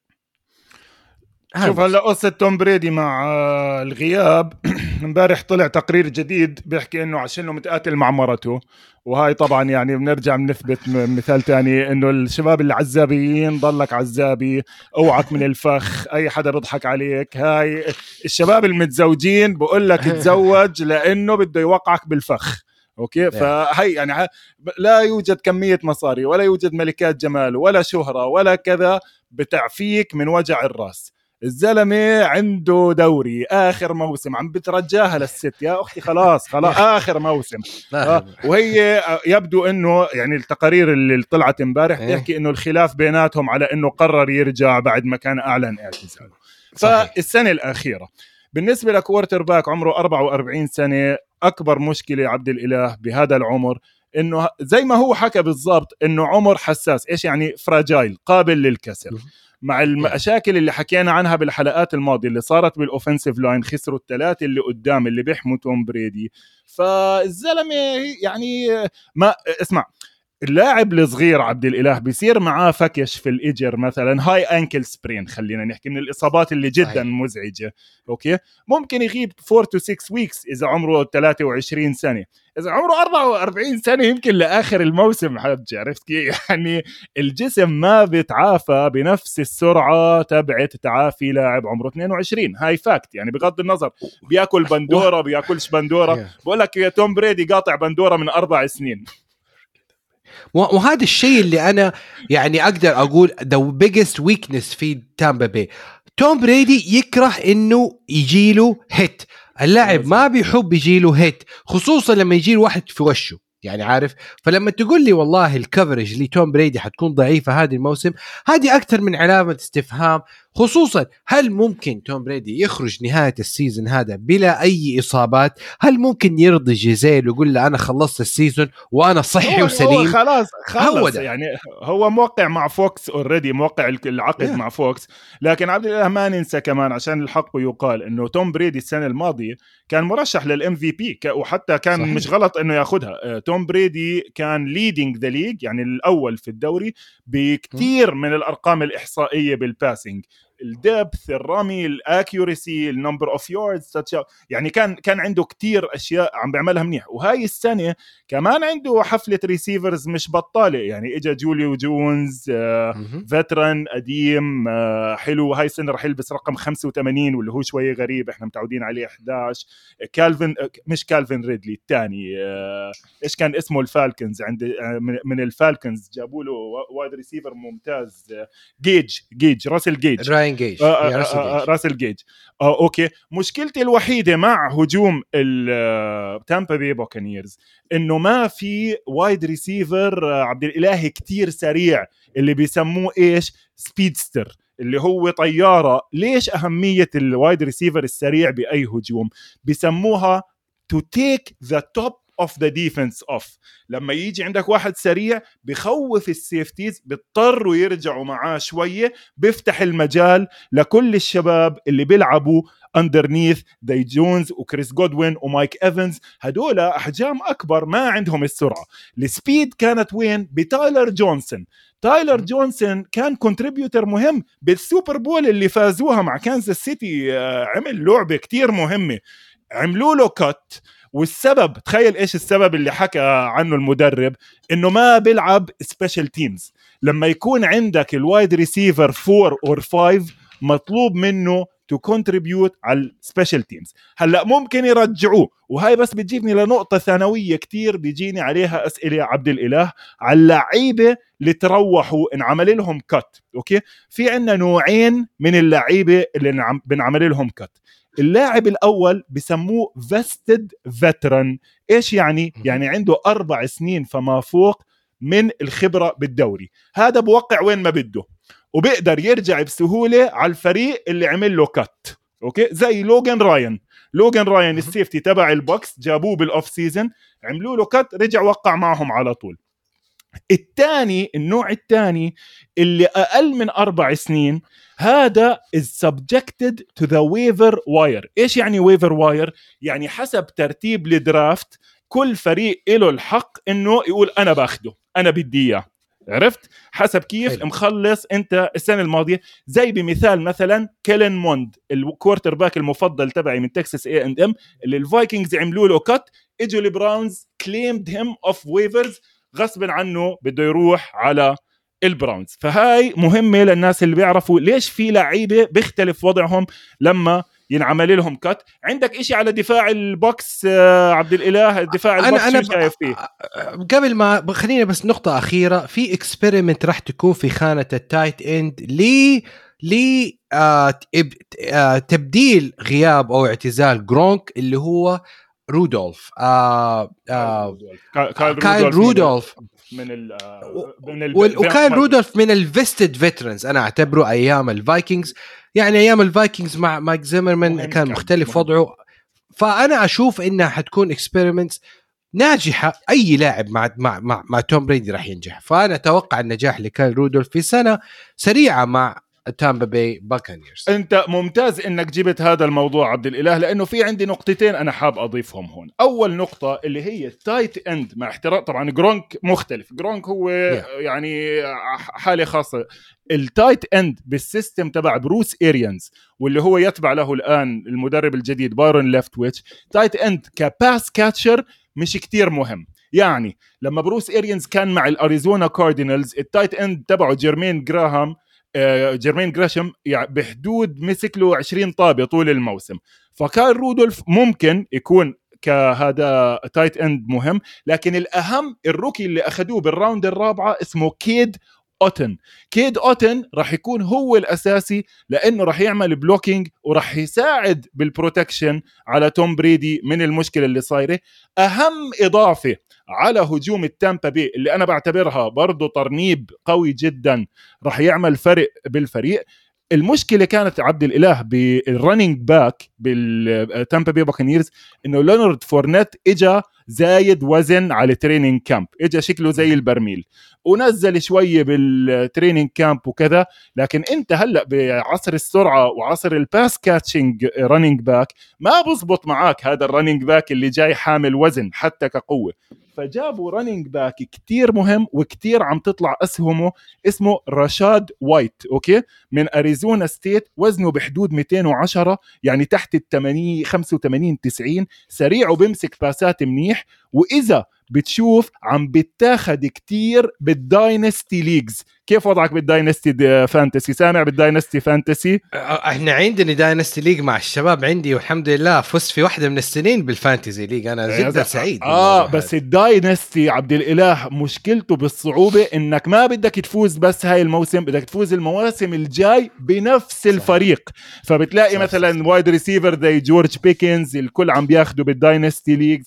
شوف هلأ قصه توم بريدي مع آه، الغياب امبارح طلع تقرير جديد بيحكي إنه عشانه متقاتل مع مرته وهاي طبعا يعني بنرجع بنثبت مثال تاني إنه الشباب العزابيين ضلك عزابي أوعك من الفخ أي حدا بيضحك عليك هاي الشباب المتزوجين بقول لك تزوج لإنه بده يوقعك بالفخ أوكي؟ فهي يعني لا يوجد كمية مصاري ولا يوجد ملكات جمال ولا شهرة ولا كذا بتعفيك من وجع الرأس. الزلمة عنده دوري. آخر موسم عم بترجاها للست. يا أختي خلاص خلاص. آخر موسم. آه وهي يبدو إنه يعني التقارير اللي طلعت امبارح إيه. تحكي إنه الخلاف بيناتهم على إنه قرر يرجع بعد ما كان أعلن اعتزاله. فالسنة الأخيرة. بالنسبة لكوارتر باك عمره 44 سنة أكبر مشكلة عبد الإله بهذا العمر إنه زي ما هو حكى بالضبط إنه عمر حساس إيش يعني؟ فراجايل قابل للكسر. مع المشاكل اللي حكينا عنها بالحلقات الماضية اللي صارت بال offensive line خسروا الثلاثة اللي قدام اللي بيحموا توم بريدي. فالزلمة يعني ما اسمع اللاعب الصغير عبد الإله بيصير معاه فكش في الإجر مثلا هاي ankle sprain خلينا نحكي من الإصابات اللي جدا. مزعجة أوكي؟ ممكن يغيب 4 to 6 weeks إذا عمره 23 سنة. إذا عمره 44 سنة يمكن لآخر الموسم حج عرفت كيف؟ يعني الجسم ما بيتعافى بنفس السرعة تبعت تعافي لاعب عمره 22 هاي fact يعني بغض النظر بياكل بندورة بياكلش بندورة. بقول لك يا توم بريدي قاطع بندورة من أربع سنين. وهذا الشيء اللي أنا يعني أقدر أقول the biggest weakness في تامبا باي توم بريدي يكره إنه يجي له hit اللاعب ما بيحب يجي له hit خصوصا لما يجي له واحد في وشه يعني عارف؟ فلما تقول لي والله ال coverage لتوم بريدي حتكون ضعيفة هذه الموسم هذه أكثر من علامة استفهام خصوصا هل ممكن توم بريدي يخرج نهاية ال season هذا بلا أي إصابات هل ممكن يرضي جيزيل ويقول له أنا خلصت ال season وأنا صحي هو وسليم هو خلاص خلص هو ده. يعني هو موقع مع فوكس already موقع العقد yeah. مع فوكس لكن عبد الاله ما ننسى كمان عشان الحق يقال إنه توم بريدي السنة الماضية كان مرشح لل MVP وحتى كان صحيح. مش غلط إنه ياخذها آه، توم بريدي كان leading the league يعني الأول في الدوري بكثير من الأرقام الإحصائية بال passing ال depth الرمي ال accuracy ال number of yards يعني كان كان عنده كتير أشياء عم بيعملها منيح. وهاي السنة كمان عنده حفلة receivers مش بطالة. يعني اجى جوليو جونز آه veteran قديم آه حلو. هاي السنة رح يلبس رقم 85 واللي هو شوي غريب. إحنا متعودين عليه 11 كالفن آه مش كالفن ريدلي الثاني آه إيش كان اسمه الفالكنز؟ عند آه من الفالكنز. جابوا له wide receiver ممتاز آه گيج گيج راسل گيج. راين گيج آه آه آه راسل گيج آه okay. مشكلتي الوحيدة مع هجوم التامبا باي بوكانيرز إنه ما في wide receiver عبد الإله كتير سريع اللي بيسموه إيش؟ speedster اللي هو طيارة. ليش أهمية ال wide receiver السريع بأي هجوم؟ بيسموها to take the top of the defense off لما يجي عندك واحد سريع بخوف ال safeties بيضطروا يرجعوا معاه شوية بيفتح المجال لكل الشباب اللي بيلعبوا underneath زي جونز وكريس جودوين ومايك ايفنز هدول أحجام أكبر ما عندهم السرعة. ال speed كانت وين؟ بتايلر جونسون. تايلر جونسون كان contributor مهم بالسوبر بول اللي فازوها مع كانزاس سيتي آه، عمل لعبة كتير مهمة. عملوا له cut والسبب تخيل إيش السبب اللي حكى عنه المدرب؟ إنه ما بيلعب special teams لما يكون عندك ال wide receiver 4 or 5 مطلوب منه to contribute على ال special teams هلأ ممكن يرجعوه وهاي بس بتجيبني لنقطة ثانوية كتير بيجيني عليها أسئلة عبد الإله على اللعيبة اللي تروحوا انعمل لهم cut okay؟ في عندنا نوعين من اللعيبة اللي بنعمل لهم cut اللاعب الأول بسموه vested veteran إيش يعني؟ يعني عنده أربع سنين فما فوق من الخبرة بالدوري. هذا بوقع وين ما بده. وبيقدر يرجع بسهولة على الفريق اللي عمل له cut okay؟ زي لوجان راين. لوجان راين ال safety تبع البوكس جابوه بال off-season عملوا له cut رجع وقع معهم على طول. الثاني النوع الثاني اللي أقل من أربع سنين هذا is subjected to the waiver wire. إيش يعني waiver wire يعني حسب ترتيب ال draft كل فريق له الحق إنه يقول أنا باخده أنا بدي إياه. عرفت؟ حسب كيف حلو. مخلص أنت السنة الماضية. زي بمثال مثلا كيلن موند ال quarterback المفضل تبعي من تكساس اي اند ام اللي الفايكنجز عملوا له cut إجوا البراونز claimed him off waivers غصب عنه بده يروح على البراونز. فهاي مهمة للناس اللي بيعرفوا ليش في لعيبة بيختلف وضعهم لما ينعمل لهم cut عندك إشي على دفاع البوكس آه، عبد الإله؟ دفاع البوكس أنا شو شايف فيه؟ قبل ما خلينا بس نقطة أخيرة. في experiment راح تكون في خانة ال tight end لي ل آه آه تبديل غياب أو اعتزال جرونك اللي هو رودولف آه آه كايل, كايل رودولف من ال آه، من ال وكايل رودولف من ال vested veterans أنا أعتبره أيام الفايكنجز يعني أيام الفايكنجز مع مايك زيمرمان كان مختلف مهم. وضعه. فأنا أشوف إنها حتكون experiments ناجحة. أي لاعب مع مع مع, مع توم بريدي راح ينجح. فأنا أتوقع النجاح لكايل رودولف في سنة سريعة مع تامبا باي باكانيرز أنت ممتاز إنك جبت هذا الموضوع عبد الإله لأنه في عندي نقطتين أنا حاب أضيفهم هون. أول نقطة اللي هي ال tight end مع احترام طبعا جرونك مختلف. جرونك هو yeah. يعني حالة خاصة. ال tight end بال system تبع بروس اريانز واللي هو يتبع له الآن المدرب الجديد بايرون ليفتويتش tight end ك pass catcher مش كتير مهم. يعني لما بروس اريانز كان مع الأريزونا كاردينالز ال tight end تبعه جيرمين جراهام جيرمين جريشام يعني بحدود مسك له 20 طابة طول الموسم. فكان رودولف ممكن يكون كهذا tight end مهم لكن الأهم ال rookie اللي أخذوه بال round الرابعة اسمه كيد أوتن. كيد أوتن راح يكون هو الأساسي لأنه راح يعمل blocking وراح يساعد بال protection على توم بريدي من المشكلة اللي صايرة. أهم إضافة على هجوم التامبا بي اللي أنا بعتبرها برضه ترتيب قوي جدا راح يعمل فرق بالفريق. المشكلة كانت عبد الإله بال running back بالتامبا بي باكنيرز إنه ليونارد فورنيت اجى زايد وزن على ال training camp اجى شكله زي البرميل. ونزل شوية بال training camp وكذا لكن أنت هلأ بعصر السرعة وعصر ال pass catching running back ما بزبط معك هذا ال running back اللي جاي حامل وزن حتى كقوة. فجابوا running back كتير مهم وكتير عم تطلع أسهمه اسمه رشاد وايت أوكي؟ من أريزونا ستيت وزنه بحدود 210 يعني تحت ال 80 85 90 سريع وبمسك باسات منيح. وإذا بتشوف عم بتاخد كتير بال dynasty leagues. كيف وضعك بال dynasty fantasy؟ سامع بال dynasty fantasy؟ إحنا عندنا dynasty league مع الشباب عندي والحمد لله فزت في واحدة من السنين بال fantasy league. أنا جدا سعيد. آه بس ال dynasty عبد الإله مشكلته بالصعوبة إنك ما بدك تفوز بس هاي الموسم بدك تفوز المواسم الجاي بنفس صح. الفريق. فبتلاقي صح مثلا wide receiver زي جورج بيكنز الكل عم بياخذوا بال dynasty leagues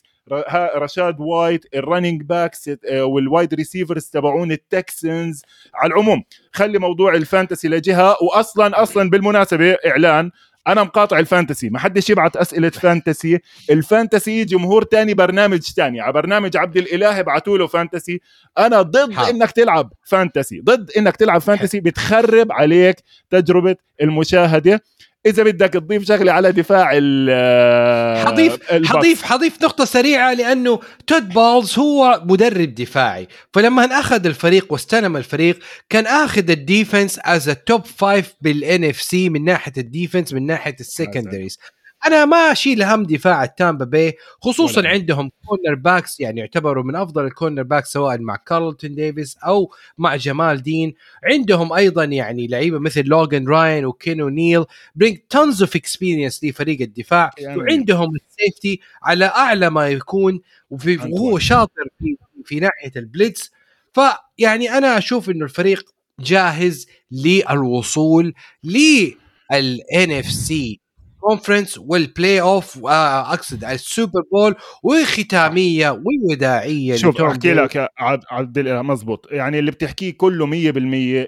رشاد وايت ال running backs وال wide receivers تبعون التكسنز على العموم. خلي موضوع ال fantasy لجهة واصلا أصلا بالمناسبة إعلان أنا مقاطع ال fantasy ما حدش يبعت أسئلة fantasy ال fantasy جمهور تاني برنامج تاني. على برنامج عبد الإله ابعتوا له fantasy أنا ضد حق. إنك تلعب fantasy ضد إنك تلعب fantasy بتخرب عليك تجربة المشاهدة. إذا بدك تضيف شغلة على دفاع ال حضيف حضيف حضيف نقطة سريعة لأنه تود بالز هو مدرب دفاعي. فلما أخذ الفريق واستلم الفريق كان آخذ ال defense as top five بال NFC من ناحية ال defense من ناحية ال secondaries أنا ما أشيل هم دفاع التامبا باي خصوصا عندهم cornerbacks يعني يعتبروا من أفضل ال cornerbacks سواء مع كارلتون ديفيس أو مع جمال دين عندهم أيضا يعني لعيبة مثل لوغان راين وكينو نيل bring tons of experience لفريق الدفاع. يعني وعندهم ال safety على أعلى ما يكون وهو شاطر في في ناحية ال blitz فيعني أنا أشوف إنه الفريق جاهز للوصول لل NFC conference وال playoff أقصد السوبر بول وختامية ووداعية شوف أحكي لك عبد مزبوط. يعني اللي بتحكيه كله 100%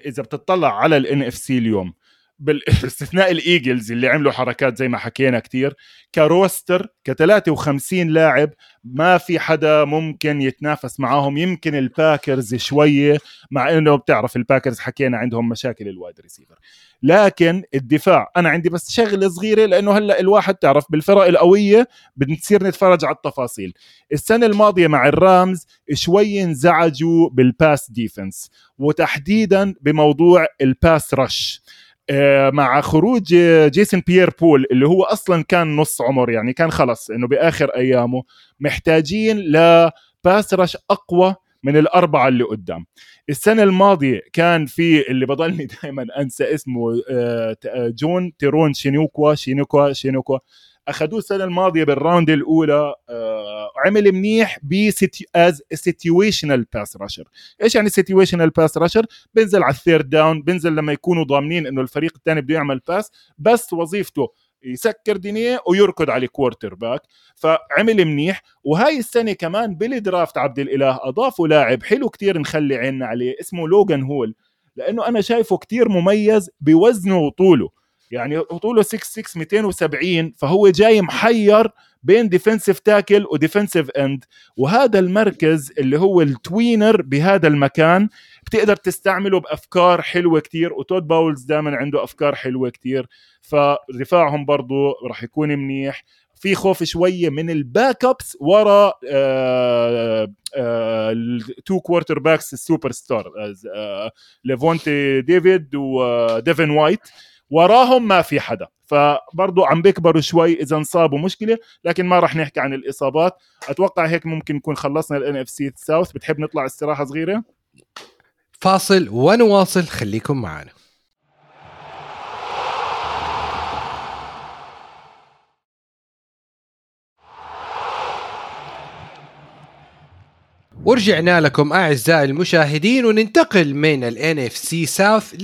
إذا بتطلع على ال NFC اليوم باستثناء الإيجلز اللي عملوا حركات زي ما حكينا كتير ك roster ك 53 لاعب ما في حدا ممكن يتنافس معاهم. يمكن الباكرز شوية مع إنه بتعرف الباكرز حكينا عندهم مشاكل ال wide receiver. لكن الدفاع أنا عندي بس شغلة صغيرة لأنه هلأ الواحد تعرف بالفرق القوية بنصير نتفرج على التفاصيل. السنة الماضية مع الرامز شوي انزعجوا بال pass defense وتحديدا بموضوع ال pass rush مع خروج جيسون بيير بول اللي هو أصلا كان نص عمر يعني كان خلص إنه بآخر أيامه محتاجين ل pass rush أقوى من الأربعة اللي قدام. السنة الماضية كان في اللي بضلني دائما أنسى اسمه آه، جون تيرون شينوكوا شينوكوا شينوكوا أخذوه السنة الماضية بال round الأولى آه عمل منيح ب as situational pass rusher إيش يعني situational pass rusher بنزل على ال third down بنزل لما يكونوا ضامنين إنه الفريق الثاني بده يعمل pass بس وظيفته يسكر دينيه ويركض على ال quarterback فعمل منيح وهاي السنة كمان بال draft عبد الإله أضافوا لاعب حلو كتير نخلي عيننا عليه اسمه لوغان هول لأنه أنا شايفه كتير مميز بوزنه وطوله. يعني طوله 6 6 270 فهو جاي محير بين defensive tackle و defensive end وهذا المركز اللي هو ال tweener بهذا المكان بتقدر تستعمله بأفكار حلوة كتير وتود بولز دائما عنده أفكار حلوة كتير فدفاعهم برضه راح يكون منيح. في خوف شوية من ال backups ورا ال two quarterbacks ال superstar لافونتي ديفيد وديفن وايت. وراهم ما في حدا. فبرضو عم بيكبروا شوي إذا انصابوا مشكلة لكن ما راح نحكي عن الإصابات. أتوقع هيك ممكن نكون خلصنا ال NFC South بتحب نطلع استراحة صغيرة؟ فاصل ونواصل. خليكم معنا. ورجعنا لكم أعزائي المشاهدين وننتقل من NFC South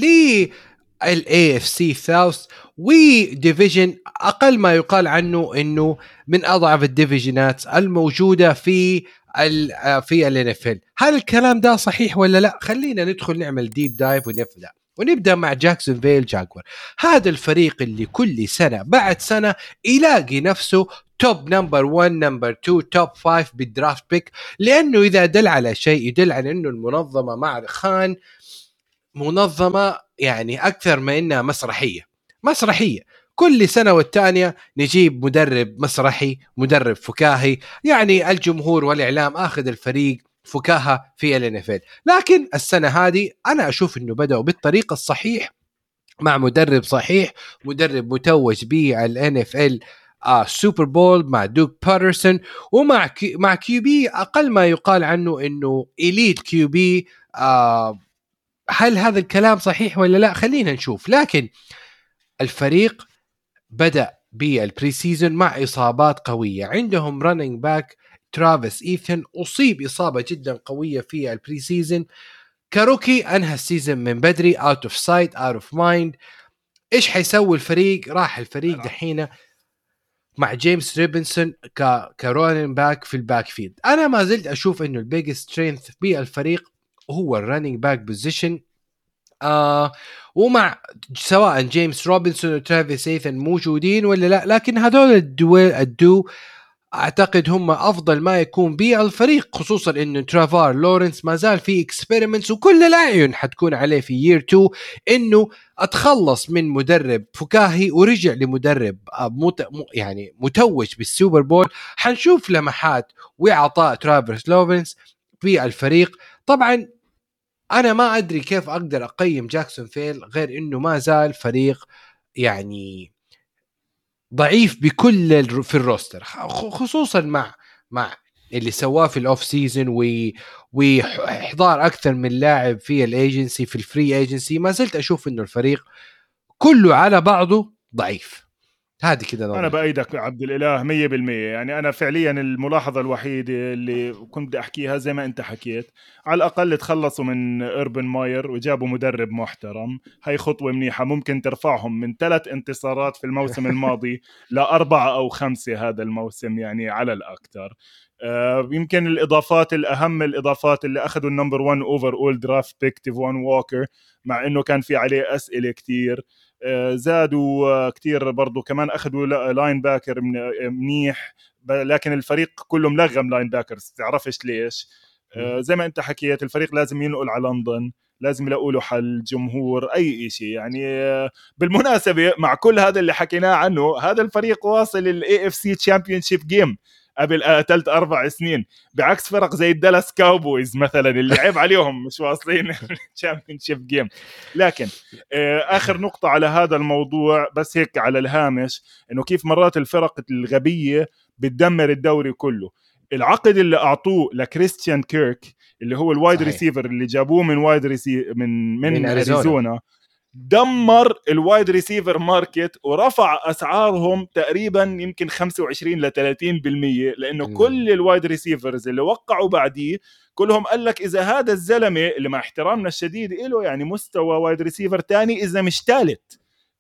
ال AFC South و division أقل ما يقال عنه إنه من أضعف ال divisionات الموجودة في ال في ال NF هل الكلام ده صحيح ولا لا؟ خلينا ندخل نعمل deep dive ونبدأ. ونبدأ مع جاكسونفيل جاكوارز هذا الفريق اللي كل سنة بعد سنة يلاقي نفسه top number 1 number 2 top 5 بال draft pick لأنه إذا دل على شيء يدل على إنه المنظمة مع خان منظمة يعني أكثر ما إنها مسرحية. مسرحية. كل سنة والثانيه نجيب مدرب مسرحي مدرب فكاهي. يعني الجمهور والإعلام آخذ الفريق فكاهة في ال لكن السنة هذه أنا أشوف إنه بدأوا بالطريق الصحيح مع مدرب صحيح مدرب متوج بال NFL آه Super Bowl مع دوغ بيدرسون ومع كي مع QB أقل ما يقال عنه إنه elite QB آه هل هذا الكلام صحيح ولا لا؟ خلينا نشوف. لكن الفريق بدأ بال preseason مع إصابات قوية. عندهم running back ترافيس ايتيان أصيب إصابة جدا قوية في ال preseason كا rookie أنهى ال season من بدري out of sight out of mind إيش حيسوي الفريق؟ راح الفريق دحين مع جيمس روبنسون ك running back في ال backfield أنا ما زلت أشوف إنه ال big strength بالفريق هو ال running back position ومع سواء جيمس روبنسون وترافيس ايتيان موجودين ولا لا لكن هذول ال duo ال duo أعتقد هم أفضل ما يكون بالفريق خصوصا انه تريفور لورنس ما زال في experiments وكل الأعين حتكون عليه في year 2 إنه أتخلص من مدرب فكاهي ورجع لمدرب آه، مت... يعني متوج بال Super Bowl. حنشوف لمحات واعطاء تريفور لورنس في الفريق طبعا أنا ما أدري كيف أقدر أقيم جاكسونفيل غير إنه ما زال فريق يعني ضعيف بكل في ال roster خصوصا مع مع اللي سواه في ال offseason وإحضار أكثر من لاعب في ال agency في ال free agency ما زلت أشوف إنه الفريق كله على بعضه ضعيف. هذه كده أنا بأيدك عبد الإله 100% يعني أنا فعليا الملاحظة الوحيدة اللي كنت بدي أحكيها زي ما أنت حكيت على الأقل تخلصوا من اربن ماير وجابوا مدرب محترم. هاي خطوة منيحة ممكن ترفعهم من ثلاث انتصارات في الموسم الماضي لأربعة أو خمسة هذا الموسم يعني على الاكثر آه، يمكن الإضافات الأهم الإضافات اللي أخذوا ال number 1 overall draft pick تريفون ووكر مع إنه كان في عليه أسئلة كثير زادوا آه، كثير برضه كمان أخذوا linebacker منيح. لكن الفريق كله ملغم linebackers تعرفش ليش؟ زي ما أنت حكيت الفريق لازم ينقل على لندن لازم يلاقوا له حل جمهور أي شيء يعني بالمناسبة مع كل هذا اللي حكيناه عنه هذا الفريق واصل ال AFC championship game قبل ثلاث أربع سنين. بعكس فرق زي الدالاس كاوبويز مثلا اللي عيب عليهم مش واصلين ال championship game لكن آه، آخر نقطة على هذا الموضوع بس هيك على الهامش إنه كيف مرات الفرق الغبية بتدمر الدوري كله. العقد اللي أعطوه لكريستيان كيرك اللي هو ال wide receiver اللي جابوه من wide recei من من, من اريزونا, أريزونا دمر ال wide receiver market ورفع أسعارهم تقريبا يمكن 25 ل 30% لأنه م. كل ال wide receivers اللي وقعوا بعديه كلهم قال لك إذا هذا الزلمة اللي مع احترامنا الشديد له يعني مستوى wide receiver ثاني إذا مش ثالث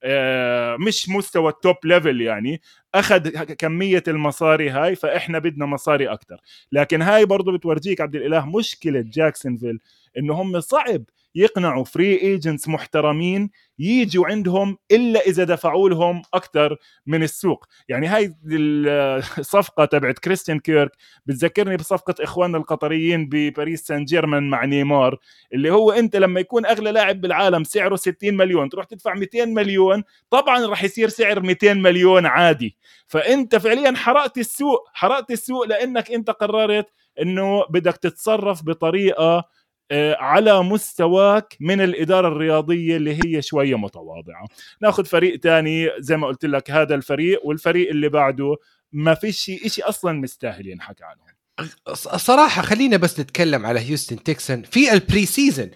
آه مش مستوى ال top level يعني أخذ كمية المصاري هاي فإحنا بدنا مصاري أكثر لكن هاي برضه بتورجيك عبد الإله مشكلة جاكسونفيل إنه هم صعب يقنعوا free agents محترمين يجوا عندهم إلا إذا دفعوا لهم أكثر من السوق. يعني هاي الصفقة تبعت كريستيان كيرك بتذكرني بصفقة إخواننا القطريين بباريس سان جيرمان مع نيمار اللي هو أنت لما يكون أغلى لاعب بالعالم سعره 60 مليون تروح تدفع 200 مليون طبعا راح يصير سعر 200 مليون عادي. فأنت فعليا حرقت السوق حرقت السوق لأنك أنت قررت إنه بدك تتصرف بطريقة على مستواك من الإدارة الرياضية اللي هي شوية متواضعة. ناخذ فريق تاني زي ما قلت لك هذا الفريق والفريق اللي بعده ما فيش شيء أصلا مستاهل ينحكى عنه. صراحة خلينا بس نتكلم على هيوستن تكسنز في ال preseason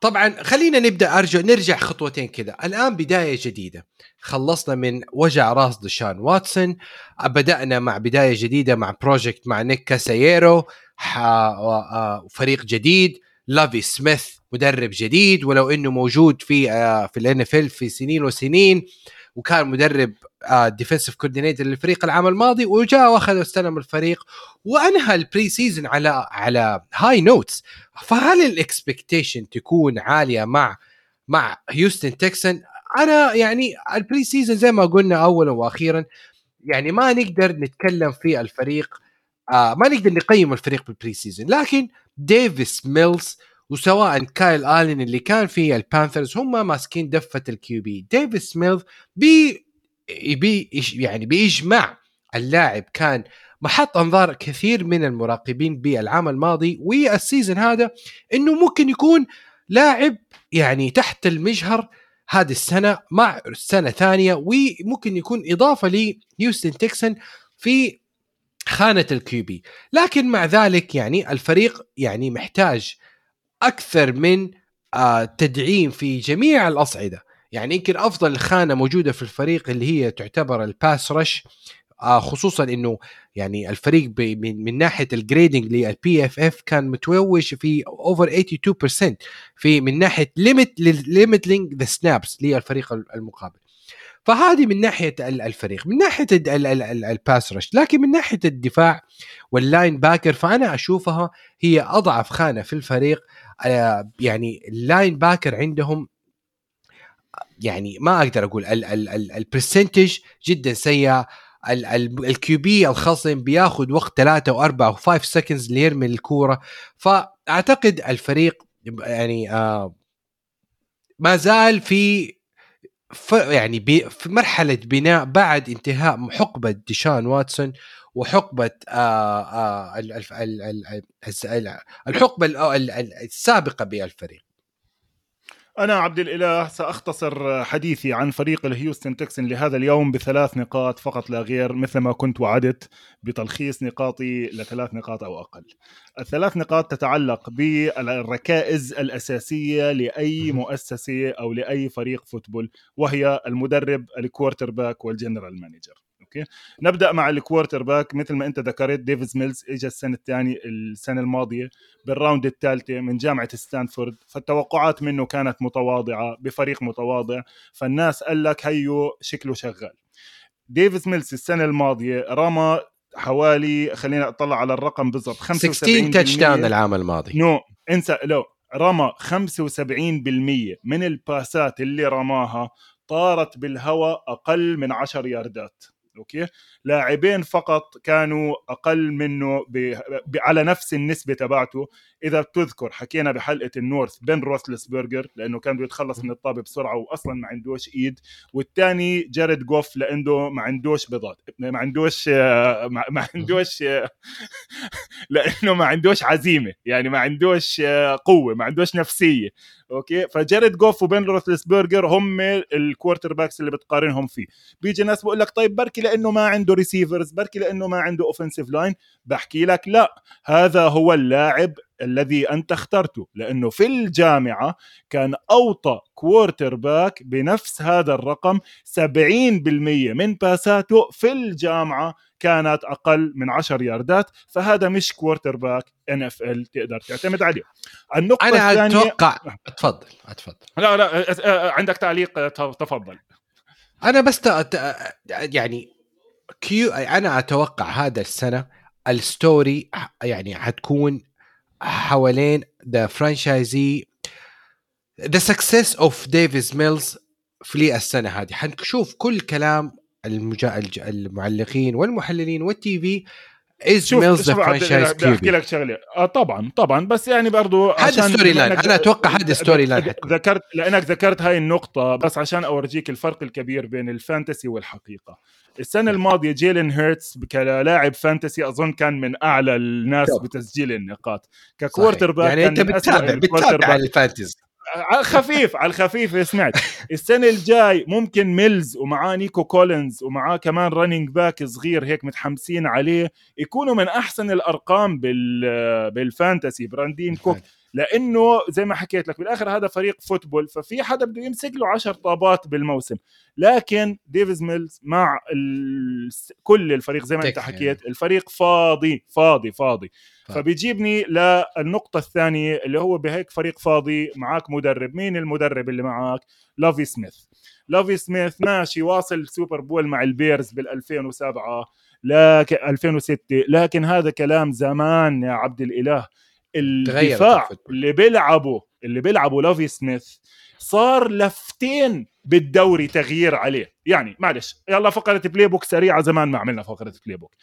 طبعا خلينا نبدأ ارجع نرجع خطوتين كذا. الآن بداية جديدة. خلصنا من وجع راس ديشون واتسون. بدأنا مع بداية جديدة مع project مع نيك كاسيريو فريق جديد. لافي سميث مدرب جديد ولو إنه موجود في آه، في ال NFL في سنين وسنين وكان مدرب defensive coordinator للفريق العام الماضي وجاء وأخذ واستلم الفريق وأنهى ال preseason على على high notes فهل ال expectation تكون عالية مع مع هيوستن تكسن أنا يعني ال preseason زي ما قلنا اولا وأخيرا يعني ما نقدر نتكلم في الفريق آه ما نقدر نقيم الفريق بال preseason لكن ديفيس ميلز وسواء كايل آلين اللي كان في البانثرز هم ماسكين دفة ال QB. ديفيس ميلز بي بي يعني باجماع اللاعب كان محط أنظار كثير من المراقبين بالعام الماضي وال season هذا إنه ممكن يكون لاعب يعني تحت المجهر هذه السنة مع سنة ثانية وممكن يكون إضافة لهيوستن تكسن في خانة ال QB لكن مع ذلك يعني الفريق يعني محتاج أكثر من آه تدعيم في جميع الأصعدة. يعني يمكن أفضل خانة موجودة في الفريق اللي هي تعتبر ال pass rush آه خصوصا إنه يعني الفريق من, من ناحية ال grading لل PFF كان متوج في over 82% في من ناحية limit limiting the snaps للفريق المقابل. فهذه من ناحية الفريق من ناحية ال pass rush لكن من ناحية الدفاع وال linebacker فأنا أشوفها هي أضعف خانة في الفريق. آه، يعني ال linebacker عندهم يعني ما أقدر أقول ال percentage جدا سيء ال QB الخصم بياخذ وقت ثلاثة وأربعة و five seconds ليرمي الكورة. فأعتقد الفريق يعني آه ما زال في يعني في مرحلة بناء بعد انتهاء حقبة ديشان واتسون وحقبة آه آه الحقبة السابقة بالفريق أنا عبد الإله سأختصر حديثي عن فريق الهيوستن تكسن لهذا اليوم بثلاث نقاط فقط لا غير مثل ما كنت وعدت بتلخيص نقاطي لثلاث نقاط أو أقل. الثلاث نقاط تتعلق بالركائز الأساسية لأي مؤسسة أو لأي فريق football وهي المدرب ال quarterback وال general manager. Okay. نبدأ مع ال quarterback. مثل ما أنت ذكرت ديفيز ميلز اجى السنة الثانية السنة الماضية بال round الثالثة من جامعة ستانفورد. فالتوقعات منه كانت متواضعة بفريق متواضع. فالناس قال لك هيو شكله شغال. ديفيز ميلز السنة الماضية رمى حوالي خلينا أطلع على الرقم بالضبط 16 touchdown العام الماضي. نو انسى لو رمى 75% من الباسات اللي رماها طارت بالهواء أقل من 10 ياردات. okay؟ لاعبين فقط كانوا أقل منه ب... ب... على نفس النسبة تبعته. إذا بتذكر حكينا بحلقة ال North بين روثلسبرجر لأنه كان بده يتخلص من الطابة بسرعة واصلا ما عندوش إيد. والثاني جاريد جوف لأنه ما عندوش بيضات ما عندوش ما عندوش لأنه ما عندوش عزيمة يعني ما عندوش قوة ما عندوش نفسية. okay؟ فجاريد جوف وبين روثلسبرجر هم ال quarterbacks اللي بتقارنهم فيه. بيجي ناس بقول لك طيب بركي لأنه ما عنده receivers بركي لأنه ما عنده offensive line بحكي لك لا هذا هو اللاعب الذي أنت اخترته لأنه في الجامعة كان أوطى quarterback بنفس هذا الرقم 70% من باساته في الجامعة كانت أقل من 10 ياردات فهذا مش quarterback NFL تقدر تعتمد عليه. النقطة أنا الثانية أتوقع تفضل تفضل لا لا عندك تعليق تفضل. أنا بس يعني كيو أنا أتوقع هذا السنة ال story يعني حتكون حوالين the franchise the success of ديفيز ميلز في السنة هذه. حنشوف كل كلام المجا... المعلقين والمحللين وال TV is ميلز franchise بدي أحكي لك شغلة. آه طبعا طبعا بس يعني برضو هذا storyline أنا أتوقع هذا storyline ذكرت لأنك ذكرت هاي النقطة بس عشان أورجيك الفرق الكبير بين ال fantasy والحقيقة. السنة الماضية جيلين هيرتس كلاعب fantasy أظن كان من أعلى الناس طب. بتسجيل النقاط. ك quarterback يعني أنت بتتابع بتتابع ال fantasy. على الخفيف على الخفيف سمعت السنة الجاي ممكن ميلز ومعاه نيكو كولينز ومعاه كمان running back صغير هيك متحمسين عليه يكونوا من أحسن الأرقام بال بال fantasy براندين كوك لأنه زي ما حكيت لك بالآخر هذا فريق football ففي حدا بده يمسك له 10 طابات بالموسم لكن ديفيز ميلز مع ال... كل الفريق زي ما أنت حكيت. الفريق فاضي فاضي فاضي. فبيجيبني للنقطة الثانية اللي هو بهيك فريق فاضي معك مدرب. مين المدرب اللي معك لافي سميث. لافي سميث ماشي واصل Super Bowl مع البيرز بال 2007 لكن 2006 لكن هذا كلام زمان يا عبد الإله. الدفاع اللي بيلعبوا اللي بيلعبوا لافي سميث صار لفتين بالدوري تغيير عليه. يعني معلش يلا فقرة playbook سريعة زمان ما عملنا فقرة playbook.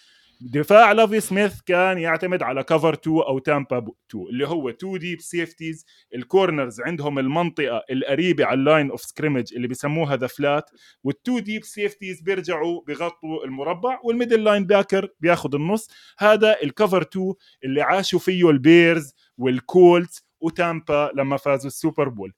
دفاع لافي سميث كان يعتمد على cover 2 أو Tampa 2 اللي هو 2 deep safeties. ال corners عندهم المنطقة القريبة على ال line of scrimmage اللي بسموها the flat. وال two deep safeties بيرجعوا بغطوا المربع وال middle linebacker بياخذ النص. هذا ال cover 2 اللي عاشوا فيه البيرز والكولتس وتامبا لما فازوا ال Super Bowl.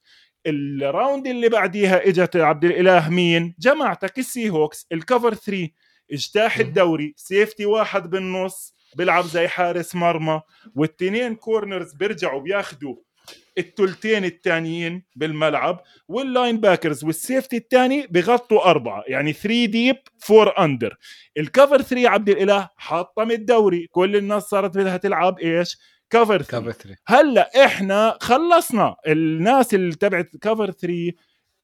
ال round اللي بعديها إجت عبد الإله مين؟ جماعتك السي هوكس. ال cover 3 اجتاح الدوري safety واحد بالنص بيلعب زي حارس مرمى والتنين corners بيرجعوا بياخذوا التلتين الثانيين بالملعب وال linebackers وال safety الثاني بغطوا أربعة يعني 3 deep 4 under ال cover 3 عبد الإله حطم الدوري كل الناس صارت بدها تلعب إيش؟ cover 3 هلأ إحنا خلصنا الناس اللي تبعت cover 3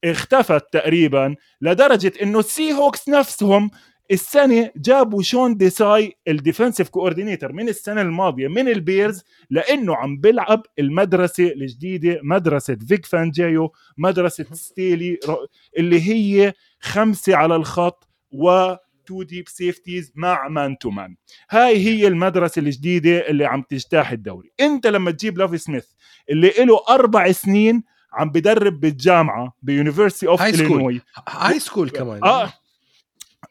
اختفت تقريبا لدرجة إنه السي هوكس نفسهم السنة جابوا شون ديساي ال defensive coordinator من السنة الماضية من البيرز لأنه عم بيلعب المدرسة الجديدة مدرسة فيك فانجيو مدرسة ستيلي اللي هي خمسة على الخط و two deep safeties مع man to man هاي هي المدرسة الجديدة اللي عم تجتاح الدوري. انت لما تجيب لافي سميث اللي له أربع سنين عم بدرب بالجامعة ب University of Illinois. high school كمان. آه.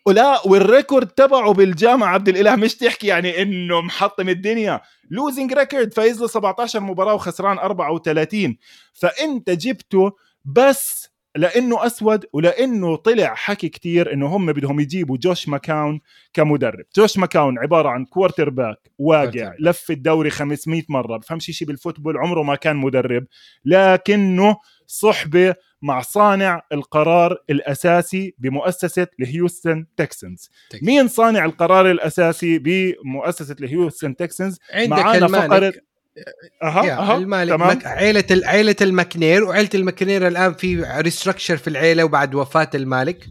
ولا وال record تبعه بالجامعة عبد الإله مش تحكي يعني إنه محطم الدنيا. losing record فايز له 17 مباراة وخسران 34 فأنت جبته بس لأنه أسود ولأنه طلع حكي كتير إنه هم بدهم يجيبوا جوش ماكاون كمدرب. جوش ماكاون عبارة عن quarterback واقع لف الدوري 500 مرة بفهمش شيء بال football عمره ما كان مدرب لكنه صحبة مع صانع القرار الأساسي بمؤسسة الهيوستن تكسنز. مين صانع القرار الأساسي بمؤسسة الهيوستن تكسنز؟ معانا فقرة أها أها المالك تمام. مك... عيلة. عيلة المكنير وعيلة المكنير الآن في restructure في العيلة وبعد وفاة المالك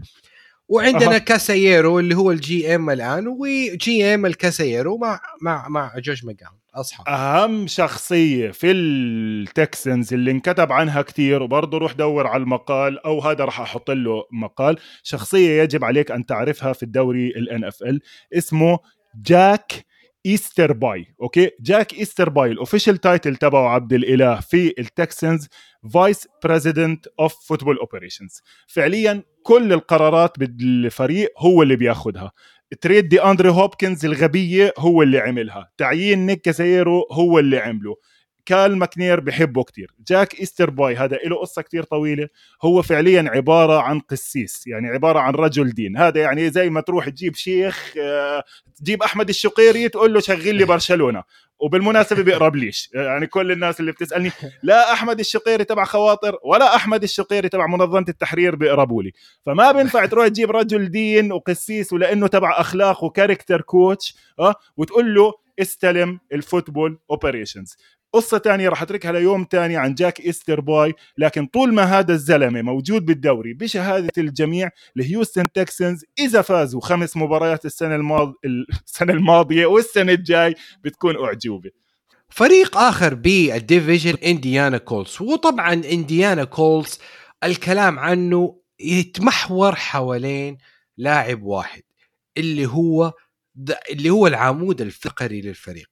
وعندنا أه. كاسايرو اللي هو ال GM الآن و GM الكاسايرو مع مع مع جوش ماكاون اصحاب أهم شخصية في التكسنز اللي انكتب عنها كثير وبرضه روح دور على المقال أو هذا راح أحط له مقال شخصية يجب عليك أن تعرفها في الدوري ال NFL اسمه جاك ايستر باي okay جاك ايستر باي ال official title تبعه عبد الإله في التكسنز vice president of football operations فعليا كل القرارات بالفريق هو اللي بياخذها trade دي اندري هوبكنز الغبية هو اللي عملها. تعيين نيك كاسيرو هو اللي عمله. كال ماكنير بحبه كتير. جاك إيستر باي هذا له قصة كتير طويلة هو فعليا عبارة عن قسيس يعني عبارة عن رجل دين. هذا يعني زي ما تروح تجيب شيخ آه، تجيب أحمد الشقيري تقول له شغل لي برشلونة وبالمناسبة بيقرب ليش؟ يعني كل الناس اللي بتسألني لا أحمد الشقيري تبع خواطر ولا أحمد الشقيري تبع منظمة التحرير بيقربوا لي. فما بينفع تروح تجيب رجل دين وقسيس ولأنه تبع أخلاق و character coach آه وتقول له استلم ال football operations قصة تانية راح أتركها ليوم تاني عن جاك إيستر باي لكن طول ما هذا الزلمة موجود بالدوري بشهادة الجميع الهيوستن تكسنز إذا فازوا خمس مباريات السنة الماض... السنة الماضية والسنة الجاي بتكون أعجوبة. فريق آخر بال division إنديانا كولتس وطبعا إنديانا كولتس الكلام عنه يتمحور حوالين لاعب واحد اللي هو اللي هو العمود الفقري للفريق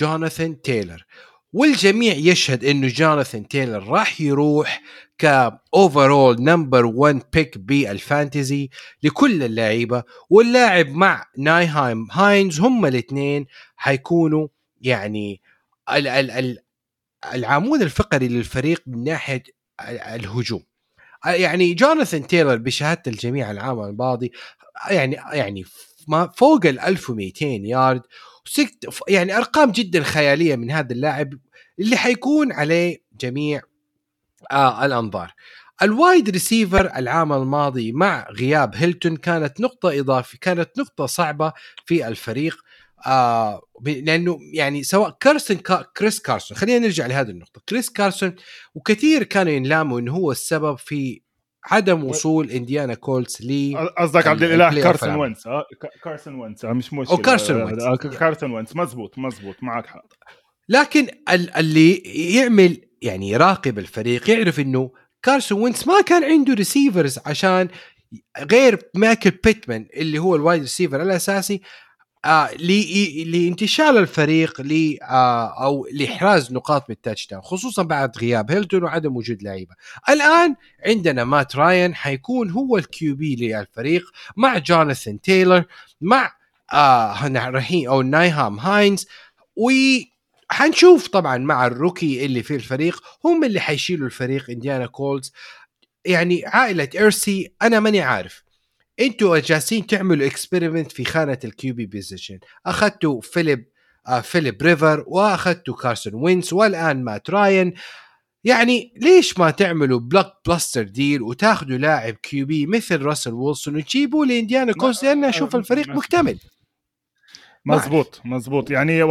جوناثان تايلر. والجميع يشهد إنه جوناثان تايلر راح يروح ك overall number 1 pick بال fantasy لكل اللعيبة واللاعب مع نايهايم هاينز هم الاثنين حيكونوا يعني ال ال ال العمود الفقري للفريق من ناحية الهجوم. يعني جوناثان تايلر بشهادة الجميع العام الماضي يعني يعني ما فوق ال 1200 يارد وست يعني أرقام جدا خيالية من هذا اللاعب اللي حيكون عليه جميع آه الأنظار. ال wide receiver العام الماضي مع غياب هيلتون كانت نقطة إضافية كانت نقطة صعبة في الفريق آه لأنه يعني سواء كارسون كا كريس كارسون خلينا نرجع لهذه النقطة. كريس كارسون وكثير كانوا ينلاموا أنه هو السبب في عدم وصول إنديانا كولتس ل قصدك عبد الإله كارسون وينس أه كارسون وينس مش مشكلة. أو كارسون وينس آه، كارسون وينس مزبوط مزبوط معك حق. لكن اللي يعمل يعني يراقب الفريق يعرف إنه كارسون وينس ما كان عنده receivers عشان غير مايكل بيتمان اللي هو ال wide receiver الأساسي آه لانتشال الفريق ل آه أو لإحراز نقاط بال touchdown خصوصا بعد غياب هيلتون وعدم وجود لعيبة. الآن عندنا مات راين حيكون هو ال QB للفريق مع جوناثان تايلر مع آه رهين أو نايهام هاينز و حنشوف طبعا مع ال rookie اللي في الفريق هم اللي حيشيلوا الفريق إنديانا كولتس يعني عائلة إرسي أنا ماني عارف أنتوا جالسين تعملوا experiment في خانة ال QB position أخذتوا فيليب آه فيليب ريفرز وأخذتوا كارسون وينس والآن مات راين. يعني ليش ما تعملوا blockbuster deal وتاخذوا لاعب QB مثل راسل ويلسون وتجيبوا لإنديانا كولتس لأن أشوف الفريق مكتمل. مزبوط مزبوط. يعني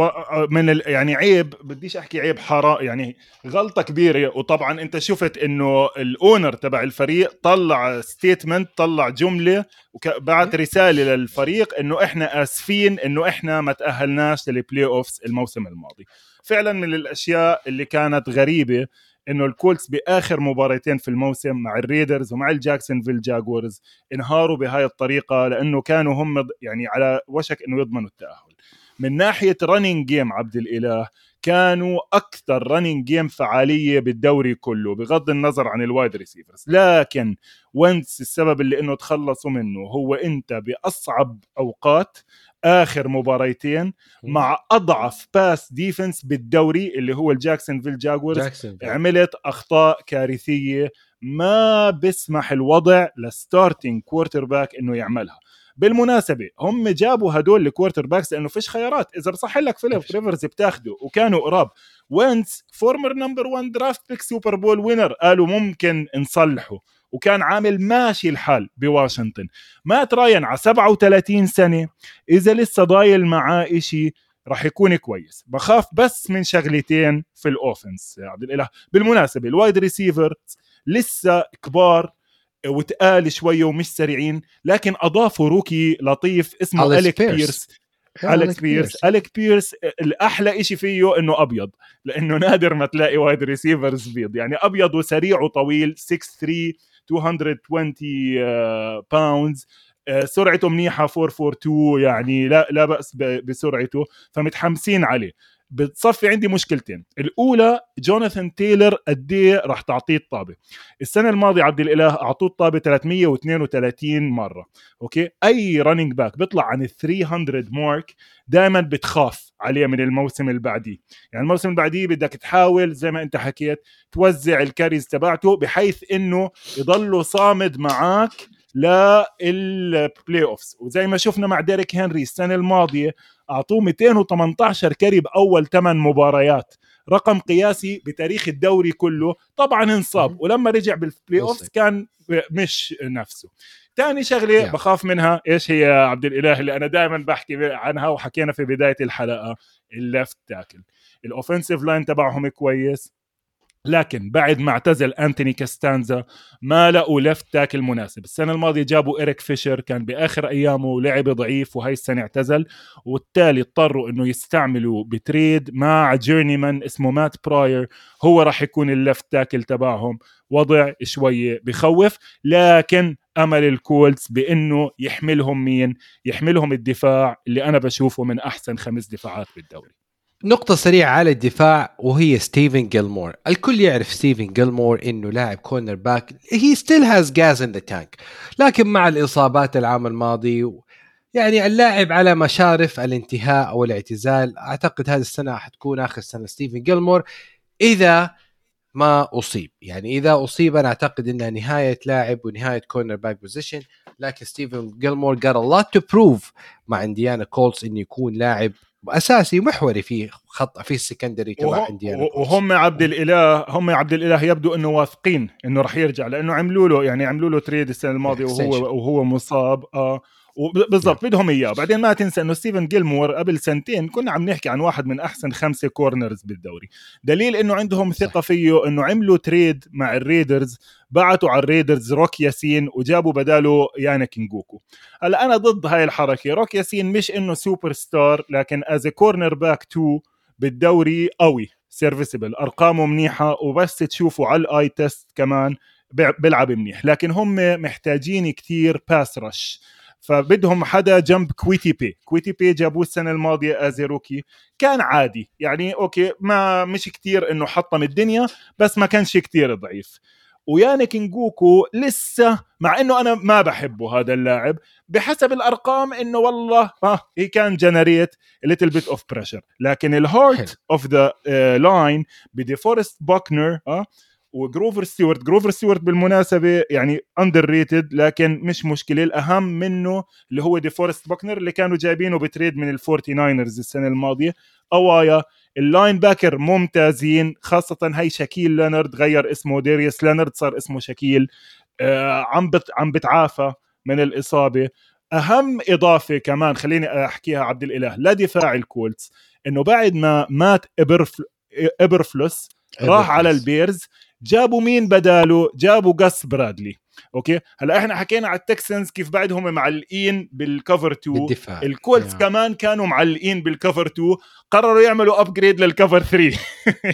من ال... يعني عيب بديش أحكي عيب حرام يعني غلطة كبيرة. وطبعا أنت شفت إنه ال owner تبع الفريق طلع statement طلع جملة وبعت رسالة للفريق إنه إحنا آسفين إنه إحنا ما تأهلناش لل playoffs الموسم الماضي. فعلا من الأشياء اللي كانت غريبة إنه الكولتس بآخر مباراتين في الموسم مع الريدرز ومع الجاكسونفيل جاكورز انهاروا بهاي الطريقة لأنه كانوا هم يعني على وشك إنه يضمنوا التأهل. من ناحية running game عبد الإله كانوا أكثر running game فعالية بالدوري كله بغض النظر عن ال wide receivers لكن وينز السبب اللي إنه تخلصوا منه هو أنت بأصعب أوقات آخر مباريتين مع أضعف pass defense بالدوري اللي هو الجاكسون فيل جاكورز عملت أخطاء كارثية ما بيسمح الوضع ل starting quarterback إنه يعملها. بالمناسبة هم جابوا هدول ال quarterbacks لأنه فيش خيارات. إذا بصح لك فيليب ريفرز بتاخده وكانوا قراب. وينز former number 1 draft pick Super Bowl winner قالوا ممكن نصلحه. وكان عامل ماشي الحال بواشنطن. مات راين على 37 سنة إذا لسه ضايل معاه إشي راح يكون كويس. بخاف بس من شغلتين في ال offense يا عبد الإله. بالمناسبة ال wide receiver لسه كبار وتقال شوية ومش سريعين لكن أضافوا rookie لطيف اسمه أليك بيرس. أليك بيرس. أليك بيرس الأحلى شيء فيه إنه أبيض لأنه نادر ما تلاقي wide receivers بيض. يعني أبيض وسريع وطويل 6 3 220 pounds سرعته منيحة 442 يعني لا لا بأس بسرعته. فمتحمسين عليه. بتصفي عندي مشكلتين. الأولى جوناثان تايلر قد إيه راح تعطيه الطابة. السنة الماضية عبد الإله أعطوه الطابة 332 مرة. أوكي؟ أي running back بيطلع عن ال 300 mark دائما بتخاف عليه من الموسم اللي بعديه يعني الموسم اللي بعديه بدك تحاول زي ما أنت حكيت توزع ال carries تبعته بحيث إنه يضله صامد معك لل playoffs وزي ما شفنا مع ديريك هنري السنة الماضية أعطوه 218 carry بأول 8 مباريات. رقم قياسي بتاريخ الدوري كله. طبعا انصاب. ولما رجع بال playoffs كان مش نفسه. ثاني شغلة بخاف منها. إيش هي عبد الإله؟ اللي أنا دائما بحكي عنها وحكينا في بداية الحلقة. ال left tackle ال offensive line تبعهم كويس. لكن بعد ما اعتزل أنتوني كاستانزا ما لقوا left tackle مناسب السنة الماضية جابوا إريك فيشر كان بآخر أيامه ولعب ضعيف وهي السنة اعتزل وبالتالي اضطروا إنه يستعملوا ب trade مع journeyman اسمه مات براير هو راح يكون ال left tackle تبعهم. وضع شوية بخوف لكن أمل الكولتس بإنه يحملهم مين؟ يحملهم الدفاع اللي أنا بشوفه من أحسن خمس دفاعات بالدوري. نقطة سريعة على الدفاع وهي ستيفن جيلمور، الكل يعرف ستيفن جيلمور إنه لاعب cornerback he still has gas in the tank، لكن مع الإصابات العام الماضي يعني اللاعب على مشارف الانتهاء أو الاعتزال، أعتقد هذه السنة حتكون آخر سنة ستيفن جيلمور إذا ما أصيب، يعني إذا أصيب أنا أعتقد إنها نهاية لاعب ونهاية cornerback position، لكن ستيفن جيلمور got a lot to prove مع إنديانا كولتس إنه يكون لاعب اساسي محوري في خط في ال secondary تبع انديانا وهم عبد الإله هم عبد الإله يبدو إنه واثقين إنه راح يرجع لأنه عملوا له يعني عملوا له trade السنة الماضية وهو وهو مصاب آه. بالضبط نعم. بدهم إياه. بعدين ما تنسى إنه ستيفن جيلمور قبل سنتين كنا عم نحكي عن واحد من أحسن خمسة corners بالدوري. دليل إنه عندهم ثقة فيه إنه عملوا trade مع الريدرز بعتوا على الريدرز روك ياسين وجابوا بداله يانك نجوكو. هلأ أنا ضد هاي الحركة. روك ياسين مش إنه سوبر ستار لكن as cornerback 2 بالدوري قوي serviceable أرقامه منيحة وبس تشوفوا على ال eye test كمان بيلعب منيح. لكن هم محتاجين كثير pass rush فبدهم حدا جنب كويتي بي. كويتي بي جابوه السنة الماضية as rookie كان عادي. يعني أوكي ما مش كتير إنه حطم الدنيا بس ما كانش كتير ضعيف. ويانك نجوكو لسه مع إنه أنا ما بحبه هذا اللاعب بحسب الأرقام إنه والله ها he can generate little bit of pressure لكن ال heart of the line بديفورست بوكنر ها وجروفر ستيوارت جروفر ستيوارت بالمناسبة يعني underrated لكن مش مشكلة. الأهم منه اللي هو ديفورست بوكنر اللي كانوا جايبينه ب trade من الفورتي ناينرز السنة الماضية. أوايا ال linebacker ممتازين خاصة هي شاكيل لينارد. غير اسمه ديريس لينارد صار اسمه شاكيل. آه عم بت عم بتعافى من الإصابة. أهم إضافة كمان خليني أحكيها عبد الإله لدفاع الكولتس. إنه بعد ما مات إبرفل إبرفلوس راح على البيرز. جابوا مين بداله؟ جابوا جاس برادلي. أوكي؟ هلأ إحنا حكينا على التكسنز كيف بعدهم معلقين بال cover 2 بالدفاع. الكولتس yeah. كمان كانوا معلقين بال cover 2 قرروا يعملوا upgrade لل cover 3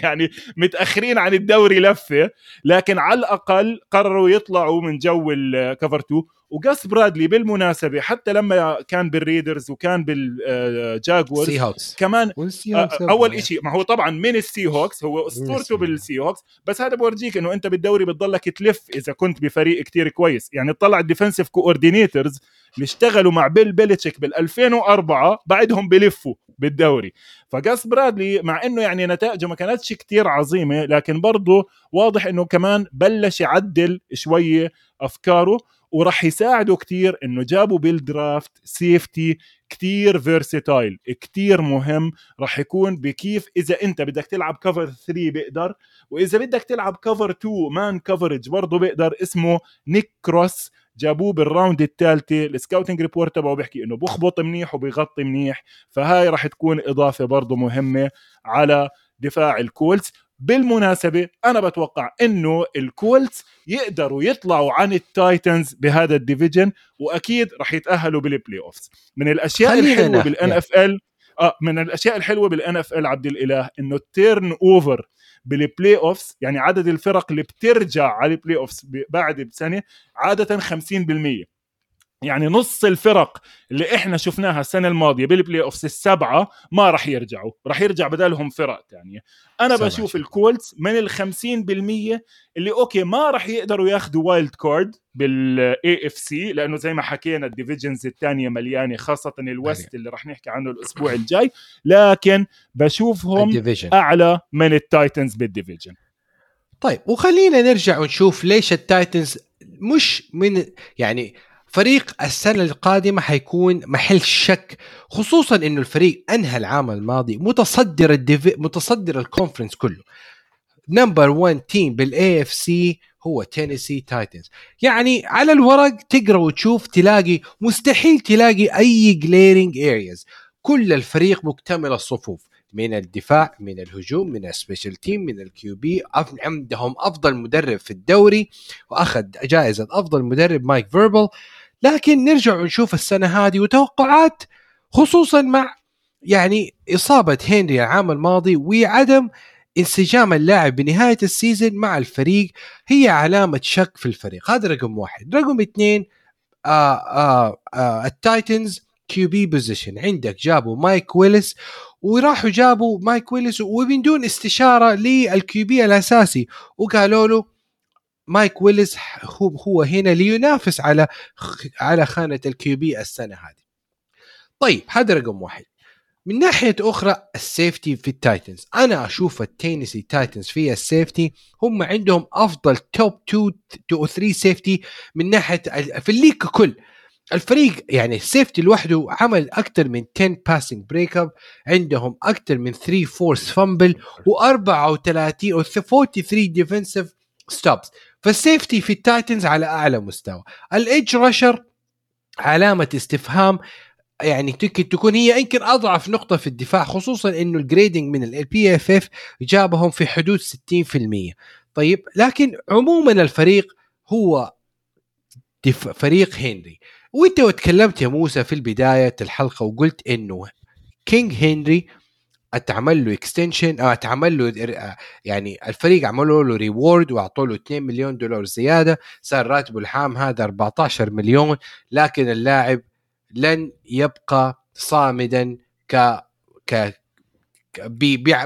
يعني متأخرين عن الدوري لفة لكن على الأقل قرروا يطلعوا من جو ال cover 2 وجاس برادلي بالمناسبة حتى لما كان بالريدرز وكان بالجاكوارز سي هوكس كمان هوكس أول شيء ما هو طبعا من السي هوكس هو أسطورته بالسي هوكس بس هذا بورجيك إنه أنت بالدوري بتضلك تلف إذا كنت بفريق كتير كويس. يعني اطلع ال defensive coordinators اللي اشتغلوا مع بيل بيلتشيك بال 2004 بعدهم بلفوا بالدوري. فجاس برادلي مع إنه يعني نتائجه ما كانتش كتير عظيمة لكن برضه واضح إنه كمان بلش يعدل شوية أفكاره. وراح يساعده كتير إنه جابوا بال draft safety كتير versatile كتير مهم راح يكون بكيف إذا أنت بدك تلعب cover 3 بيقدر وإذا بدك تلعب cover 2 man coverage برضه بيقدر اسمه نيك كروس جابوه بال round الثالثه ال scouting report تبعه بيحكي إنه بخبط منيح وبيغطي منيح فهاي راح تكون إضافة برضه مهمة على دفاع الكولتس بالمناسبة أنا بتوقع إنه الكولتس يقدروا يطلعوا عن التايتنز بهذا ال division وأكيد راح يتأهلوا بال playoffs من الأشياء الحلوة بال NFL آه من الأشياء الحلوة بال NFL عبد الإله إنه ال turnover بال playoffs يعني عدد الفرق اللي بترجع على ال playoffs بعد بسنة عادة 50% يعني نص الفرق اللي إحنا شفناها السنة الماضية بال playoffs السبعة ما راح يرجعوا راح يرجع بدالهم فرق ثانية أنا بشوف الكولتس من ال 50% اللي okay ما راح يقدروا ياخذوا wild card بال AFC لأنه زي ما حكينا ال divisions الثانية مليانة خاصة ال West اللي راح نحكي عنه الأسبوع الجاي. لكن بشوفهم ال division. أعلى من التايتنز بال division طيب وخلينا نرجع ونشوف ليش التايتنز مش من يعني فريق السنة القادمة حيكون محل شك خصوصا إنه الفريق أنهى العام الماضي متصدر ال divi- متصدر ال conference كله. number 1 team بال AFC هو تينيسي تايتنز يعني على الورق تقرأ وتشوف تلاقي مستحيل تلاقي أي glaring areas كل الفريق مكتمل الصفوف من الدفاع من الهجوم من ال special team من ال QB عندهم أفضل مدرب في الدوري وأخذ جائزة أفضل مدرب مايك فريبل لكن نرجع ونشوف السنة هذه وتوقعات خصوصا مع يعني إصابة هنري العام الماضي وعدم انسجام اللاعب بنهاية ال season مع الفريق هي علامة شك في الفريق. هذا رقم واحد. رقم اثنين آه آه آه التايتنز QB position. عندك جابوا ماليك ويلس وراحوا جابوا ماليك ويلس ومن دون استشارة لل QB الأساسي وقالوا له ماليك ويلس هو هو هنا لينافس على على خانة ال QB السنة هذه. طيب هذا رقم واحد. من ناحية أخرى ال safety في التايتنز أنا أشوف التينيسي تايتنز في ال safety هم عندهم أفضل top 2 to 3 safety من ناحية في ال league ككل الفريق يعني ال safety لوحده عمل أكثر من 10 passing break up عندهم أكثر من 3 force fumble و34 أو 43 defensive stops فال safety في التايتنز على أعلى مستوى. ال edge rusher علامة استفهام يعني ممكن تكون هي يمكن أضعف نقطة في الدفاع خصوصا إنه ال grading من ال PFF جابهم في حدود 60% طيب لكن عموما الفريق هو فريق هنري. وإنت وتكلمت يا موسى في البداية الحلقة وقلت إنه King هنري اتعمل له extension أو اتعمل له يعني الفريق عملوا له reward واعطوا له 2 مليون دولار زيادة صار راتبه العام هذا 14 مليون لكن اللاعب لن يبقى صامدا ك ك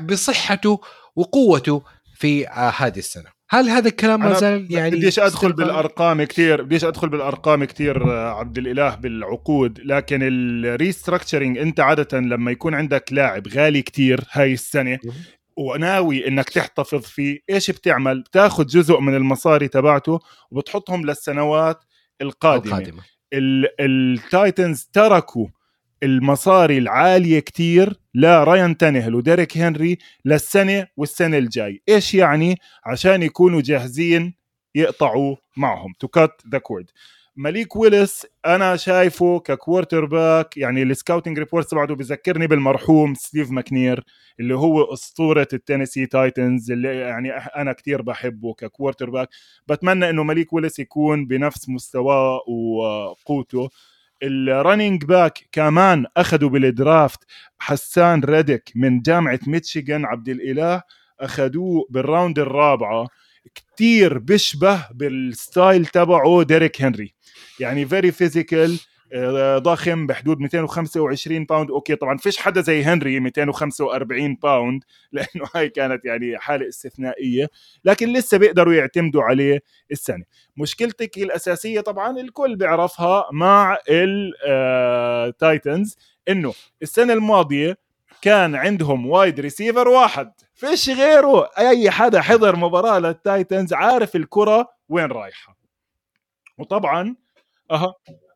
بصحته وقوته في آه، هذه السنة. هل هذا الكلام ما زال يعني بديش أدخل بالأرقام كثير بديش أدخل بالأرقام كثير آه، عبد الإله بالعقود لكن الريستراكشرنج أنت عادة لما يكون عندك لاعب غالي كثير هاي السنة وناوي إنك تحتفظ فيه إيش بتعمل؟ بتاخذ جزء من المصاري تبعته وبتحطهم للسنوات القادمة, القادمة. التايتنز تركوا المصاري العالية كتير لرايان تانيهل وديريك هنري للسنة والسنة الجاي. إيش يعني؟ عشان يكونوا جاهزين يقطعوا معهم. to cut the cord ماليك ويلس أنا شايفه ك quarterback يعني ال scouting report تبعته بذكرني بالمرحوم ستيف ماكنير اللي هو أسطورة التينيسي تايتنز اللي يعني أنا كتير بحبه ك quarterback بتمنى إنه ماليك ويلس يكون بنفس مستواه وقوته. ال running back كمان أخذوا بال draft حسان ريدك من جامعة ميتشيغان عبد الإله أخذوه بال round الرابعة. كتير بيشبه بال style تبعه ديريك هنري يعني very physical ضخم بحدود 225 pound okay طبعا فيش حدا زي هنري 245 pound لأنه هاي كانت يعني حالة استثنائية لكن لسه بيقدروا يعتمدوا عليه السنة. مشكلتك الأساسية طبعا الكل بيعرفها مع التايتنز آه، إنه السنة الماضية كان عندهم wide receiver واحد. فيش غيره. أي حدا حضر مباراة للتايتنز عارف الكرة وين رايحة. وطبعا أها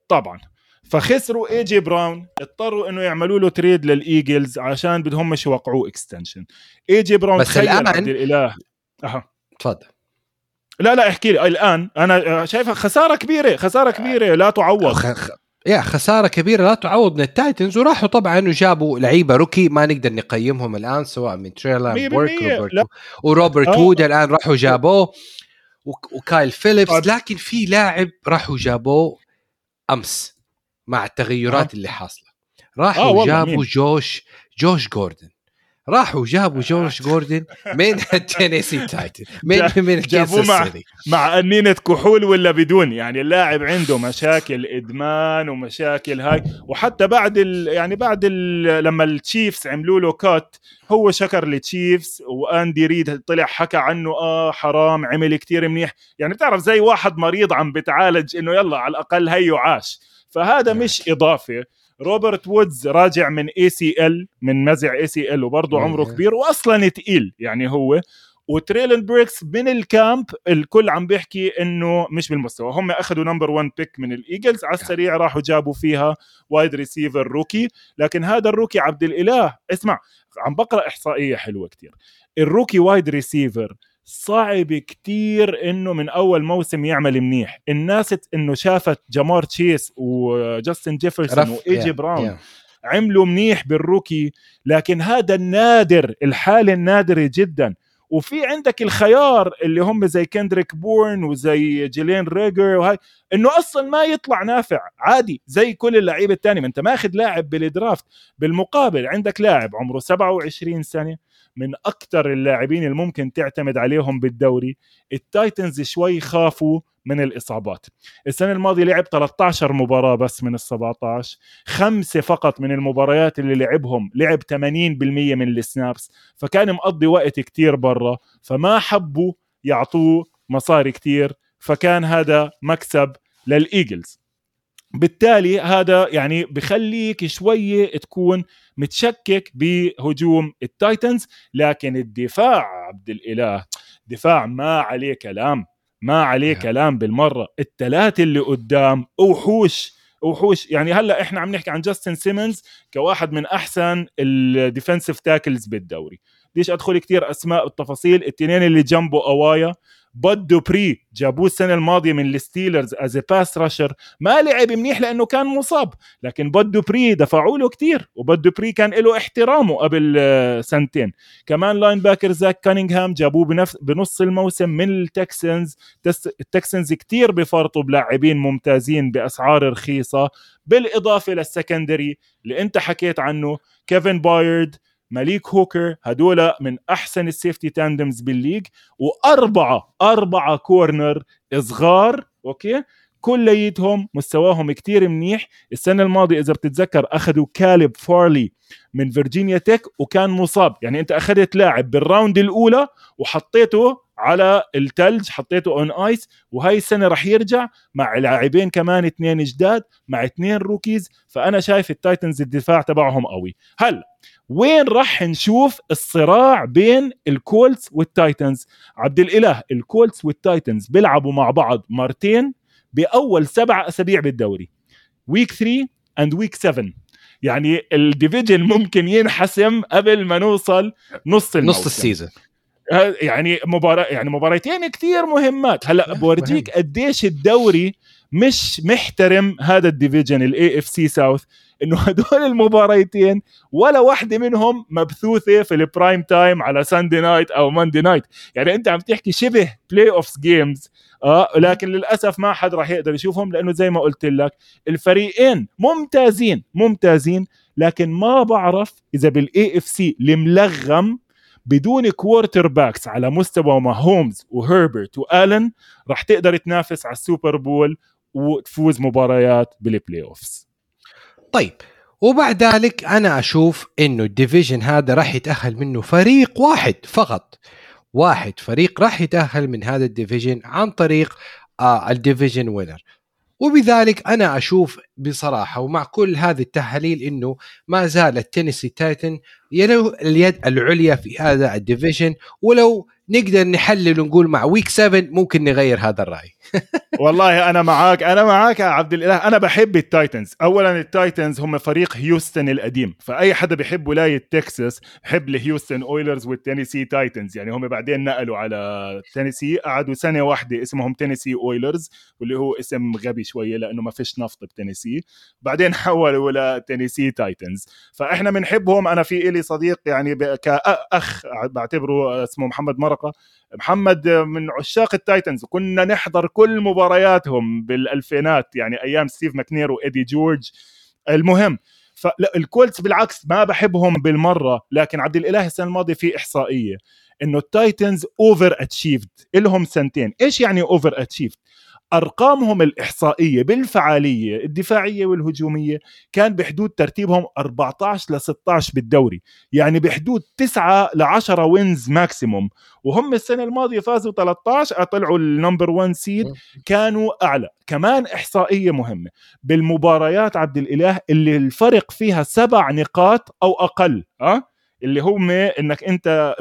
طبعا. فخسروا اي جي براون اضطروا إنه يعملوا له trade للإيجلز عشان بدهم مش يوقعوه extension AJ Brown بس الآن عبد الإله. أها. تفضل. لا لا احكي لي. الآن أنا شايفها خسارة كبيرة خسارة كبيرة لا تعوض. خ... يا خسارة كبيرة لا تعوض. من ال Titans وراحوا طبعا وجابوا لعيبة rookie ما نقدر نقيمهم الآن سواء من تريلن بيركس وروبرت آه. وود الآن راحوا جابوه وكايل فيليبس. لكن في لاعب راحوا جابوه أمس. مع التغيرات آه. اللي حاصلة. راحوا آه جابوا Josh Josh Gordon. راحوا جابوا Josh Gordon من ال Tennessee Titans من من جابوه مع مع قنينة كحول ولا بدون يعني اللاعب عنده مشاكل إدمان ومشاكل هاي وحتى بعد ال يعني بعد ال لما ال Chiefs عملوا له cut هو شكر التشيفز وأندي ريد طلع حكى عنه آه حرام عمل كتير منيح. يعني بتعرف زي واحد مريض عم بتعالج إنه يلا على الأقل هيو عاش فهذا مش اضافه روبرت وودز راجع من ACL من مزع ACL وبرضه عمره كبير واصلا تقيل يعني هو. وتريلن بيركس من ال camp الكل عم بيحكي إنه مش بالمستوى. هم أخذوا number 1 pick من ال Eagles على السريع راحوا جابوا فيها wide receiver rookie لكن هذا ال rookie عبد الإله اسمع عم بقرأ إحصائية حلوة كتير. ال rookie wide receiver صعب كتير إنه من أول موسم يعمل منيح. الناس إنه شافت جامار تشيس وجاستن جيفرسون و AJ Brown عملوا منيح بال rookie لكن هذا النادر الحالة النادرة جدا. وفي عندك الخيار اللي هم زي كندريك بورن وزي جيلين ريجر وهاي إنه أصلا ما يطلع نافع. عادي زي كل اللعيبة الثانية ما أنت ماخذ لاعب بال draft. بالمقابل عندك لاعب عمره 27 سنة من أكثر اللاعبين اللي ممكن تعتمد عليهم بالدوري. ال Titans شوي خافوا من الإصابات. السنة الماضية لعب 13 مباراة بس من ال 17 خمسة فقط من المباريات اللي لعبهم. لعب 80% من ال snaps. فكان مقضي وقت كتير برا. فما حبوا يعطوه مصاري كتير. فكان هذا مكسب لل Eagles. بالتالي هذا يعني بخليك شوية تكون متشكك بهجوم ال Titans لكن الدفاع عبد الإله دفاع ما عليه كلام ما عليه كلام بالمرة. الثلاثة اللي قدام وحوش وحوش يعني هلأ إحنا عم نحكي عن جاستن سيمنز كواحد من أحسن ال defensive tackles بالدوري. ليش أدخل كثير أسماء التفاصيل الاثنين اللي جنبه أقوياء. بود دوبري جابوه السنة الماضية من ال Steelers as pass rusher ما لعب منيح لأنه كان مصاب لكن بود دوبري دفعوا له كثير وبود دوبري كان له احترامه قبل آه، سنتين. كمان linebacker زاك كانينغهام جابوه بنفس بنص الموسم من ال Texans. ال Texans كثير بفرطوا بلاعبين ممتازين بأسعار رخيصة. بالإضافة لل secondary اللي أنت حكيت عنه كيفن بايرد ماليك هوكر هدول من أحسن ال safety tandems بال league وأربعة أربعة corner صغار okay؟ كليتهم مستواهم كتير منيح. السنة الماضية إذا بتتذكر أخذوا كالب فارلي من Virginia Tech وكان مصاب. يعني أنت أخذت لاعب بال round الأولى وحطيته على التلج حطيته on ice وهي السنة رح يرجع مع لاعبين كمان اثنين جداد مع اثنين rookies فأنا شايف ال Titans الدفاع تبعهم قوي. هلا وين راح نشوف الصراع بين ال Colts وال Titans؟ عبد الإله ال Colts وال Titans بيلعبوا مع بعض مرتين بأول سبع أسابيع بالدوري. week 3 and week 7 يعني ال division ممكن ينحسم قبل ما نوصل نص الموسم. نص ال season. يعني مباراة يعني مباراتين كثير مهمات. هلأ بورجيك قديش الدوري مش محترم هذا ال division ال AFC South إنه هدول المباريتين ولا واحدة منهم مبثوثة في ال prime time على Sunday night أو Monday night يعني أنت عم تحكي شبه playoff games آه لكن للأسف ما حد راح يقدر يشوفهم لأنه زي ما قلت لك الفريقين ممتازين ممتازين لكن ما بعرف إذا بال AFC الملغم بدون quarterbacks على مستوى ما هومز وهربرت وألن راح تقدر تنافس على ال Super Bowl وتفوز مباريات بال playoffs طيب وبعد ذلك أنا أشوف إنه ال division هذا راح يتأهل منه فريق واحد فقط. واحد فريق راح يتأهل من هذا ال division عن طريق آه ال division winner. وبذلك أنا أشوف بصراحة ومع كل هذه التحاليل إنه ما زال ال Tennessee Titans له اليد العليا في هذا ال division ولو نقدر نحلل ونقول مع week 7 ممكن نغير هذا الرأي. والله أنا معاك أنا معاك يا عبد الإله. أنا بحب ال Titans. اولا ال Titans هم فريق هيوستن القديم. فأي حدا بحب ولاية تكساس بحب ال Houston Oilers وال Tennessee Titans. يعني هم بعدين نقلوا على تينيسي قعدوا سنة واحدة اسمهم Tennessee Oilers واللي هو اسم غبي شوية لأنه ما فيش نفط بتينيسي. بعدين حولوا ل Tennessee Titans. فإحنا بنحبهم. أنا في إلي صديق يعني كأخ بعتبره اسمه محمد مرقه محمد من عشاق ال Titans. وكنا نحضر كل مبارياتهم بالألفينات يعني أيام ستيف ماكنير وإيدي جورج. المهم فال Colts بالعكس ما بحبهم بالمرة لكن عبد الإله السنة الماضية في إحصائية إنه التايتنز over achieved لهم سنتين. إيش يعني over achieved أرقامهم الإحصائية بالفعالية الدفاعية والهجومية كان بحدود ترتيبهم 14 ل 16 بالدوري يعني بحدود 9 ل 10 wins maximum وهم السنة الماضية فازوا 13 طلعوا ال number 1 seed كانوا أعلى. كمان إحصائية مهمة بالمباريات عبد الإله اللي الفرق فيها سبع نقاط أو أقل ها؟ أه؟ اللي هم إنك أنت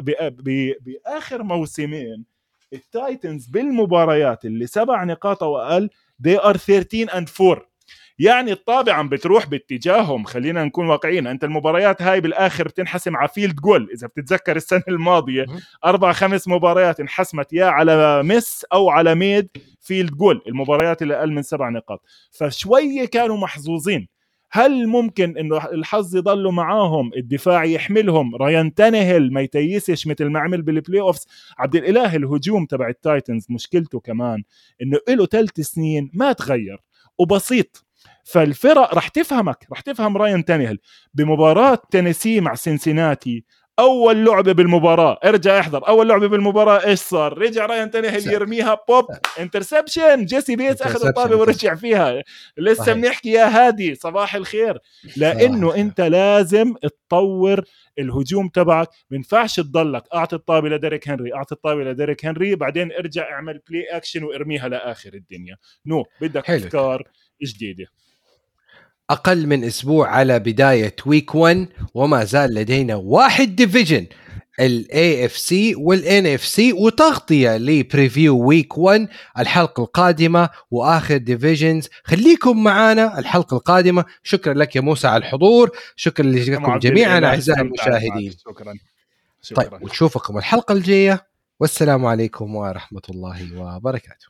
بآخر موسمين التايتنز بالمباريات اللي سبع نقاط أو أقل they are 13 and 4 يعني الطابة عم بتروح باتجاههم. خلينا نكون واقعيين. أنت المباريات هاي بالآخر بتنحسم على field goal إذا بتتذكر السنة الماضية أربع خمس مباريات انحسمت يا على missed أو على made field goal المباريات اللي أقل من سبع نقاط. فشوية كانوا محظوظين. هل ممكن انه الحظ يضله معاهم الدفاع يحملهم؟ راين تانيهل ما يتيسش مثل ما عمل بال playoffs عبد الإله الهجوم تبع التايتنز مشكلته كمان إنه له ثلاث سنين ما تغير وبسيط. فالفرق رح تفهمك رح تفهم راين تانيهل بمباراة تينيسي مع سنسيناتي أول لعبة بالمباراة. ارجع احضر. أول لعبة بالمباراة إيش صار؟ رجع راين تانيهل يرميها؟ Boop. Interception جيسي بيتس أخذ الطابة ورجع فيها. لسه بنحكي يا هادي صباح الخير. لأنه أنت لازم تطور الهجوم تبعك. ما ينفعش تضلك. أعطي الطابة لديريك هنري. أعطي الطابة لديريك هنري. بعدين ارجع اعمل play action وارميها لآخر الدنيا. no بدك أفكار جديدة. أقل من أسبوع على بداية week 1 وما زال لدينا واحد division ال AFC وال NFC وتغطية ل preview week 1 الحلقة القادمة وآخر ديفيجنز خليكم معنا الحلقة القادمة. شكرا لك يا موسى على الحضور. شكرا لكم جميعا أعزائي المشاهدين. شكرا. شكرا. طيب ونشوفكم الحلقة الجاية. والسلام عليكم ورحمة الله وبركاته.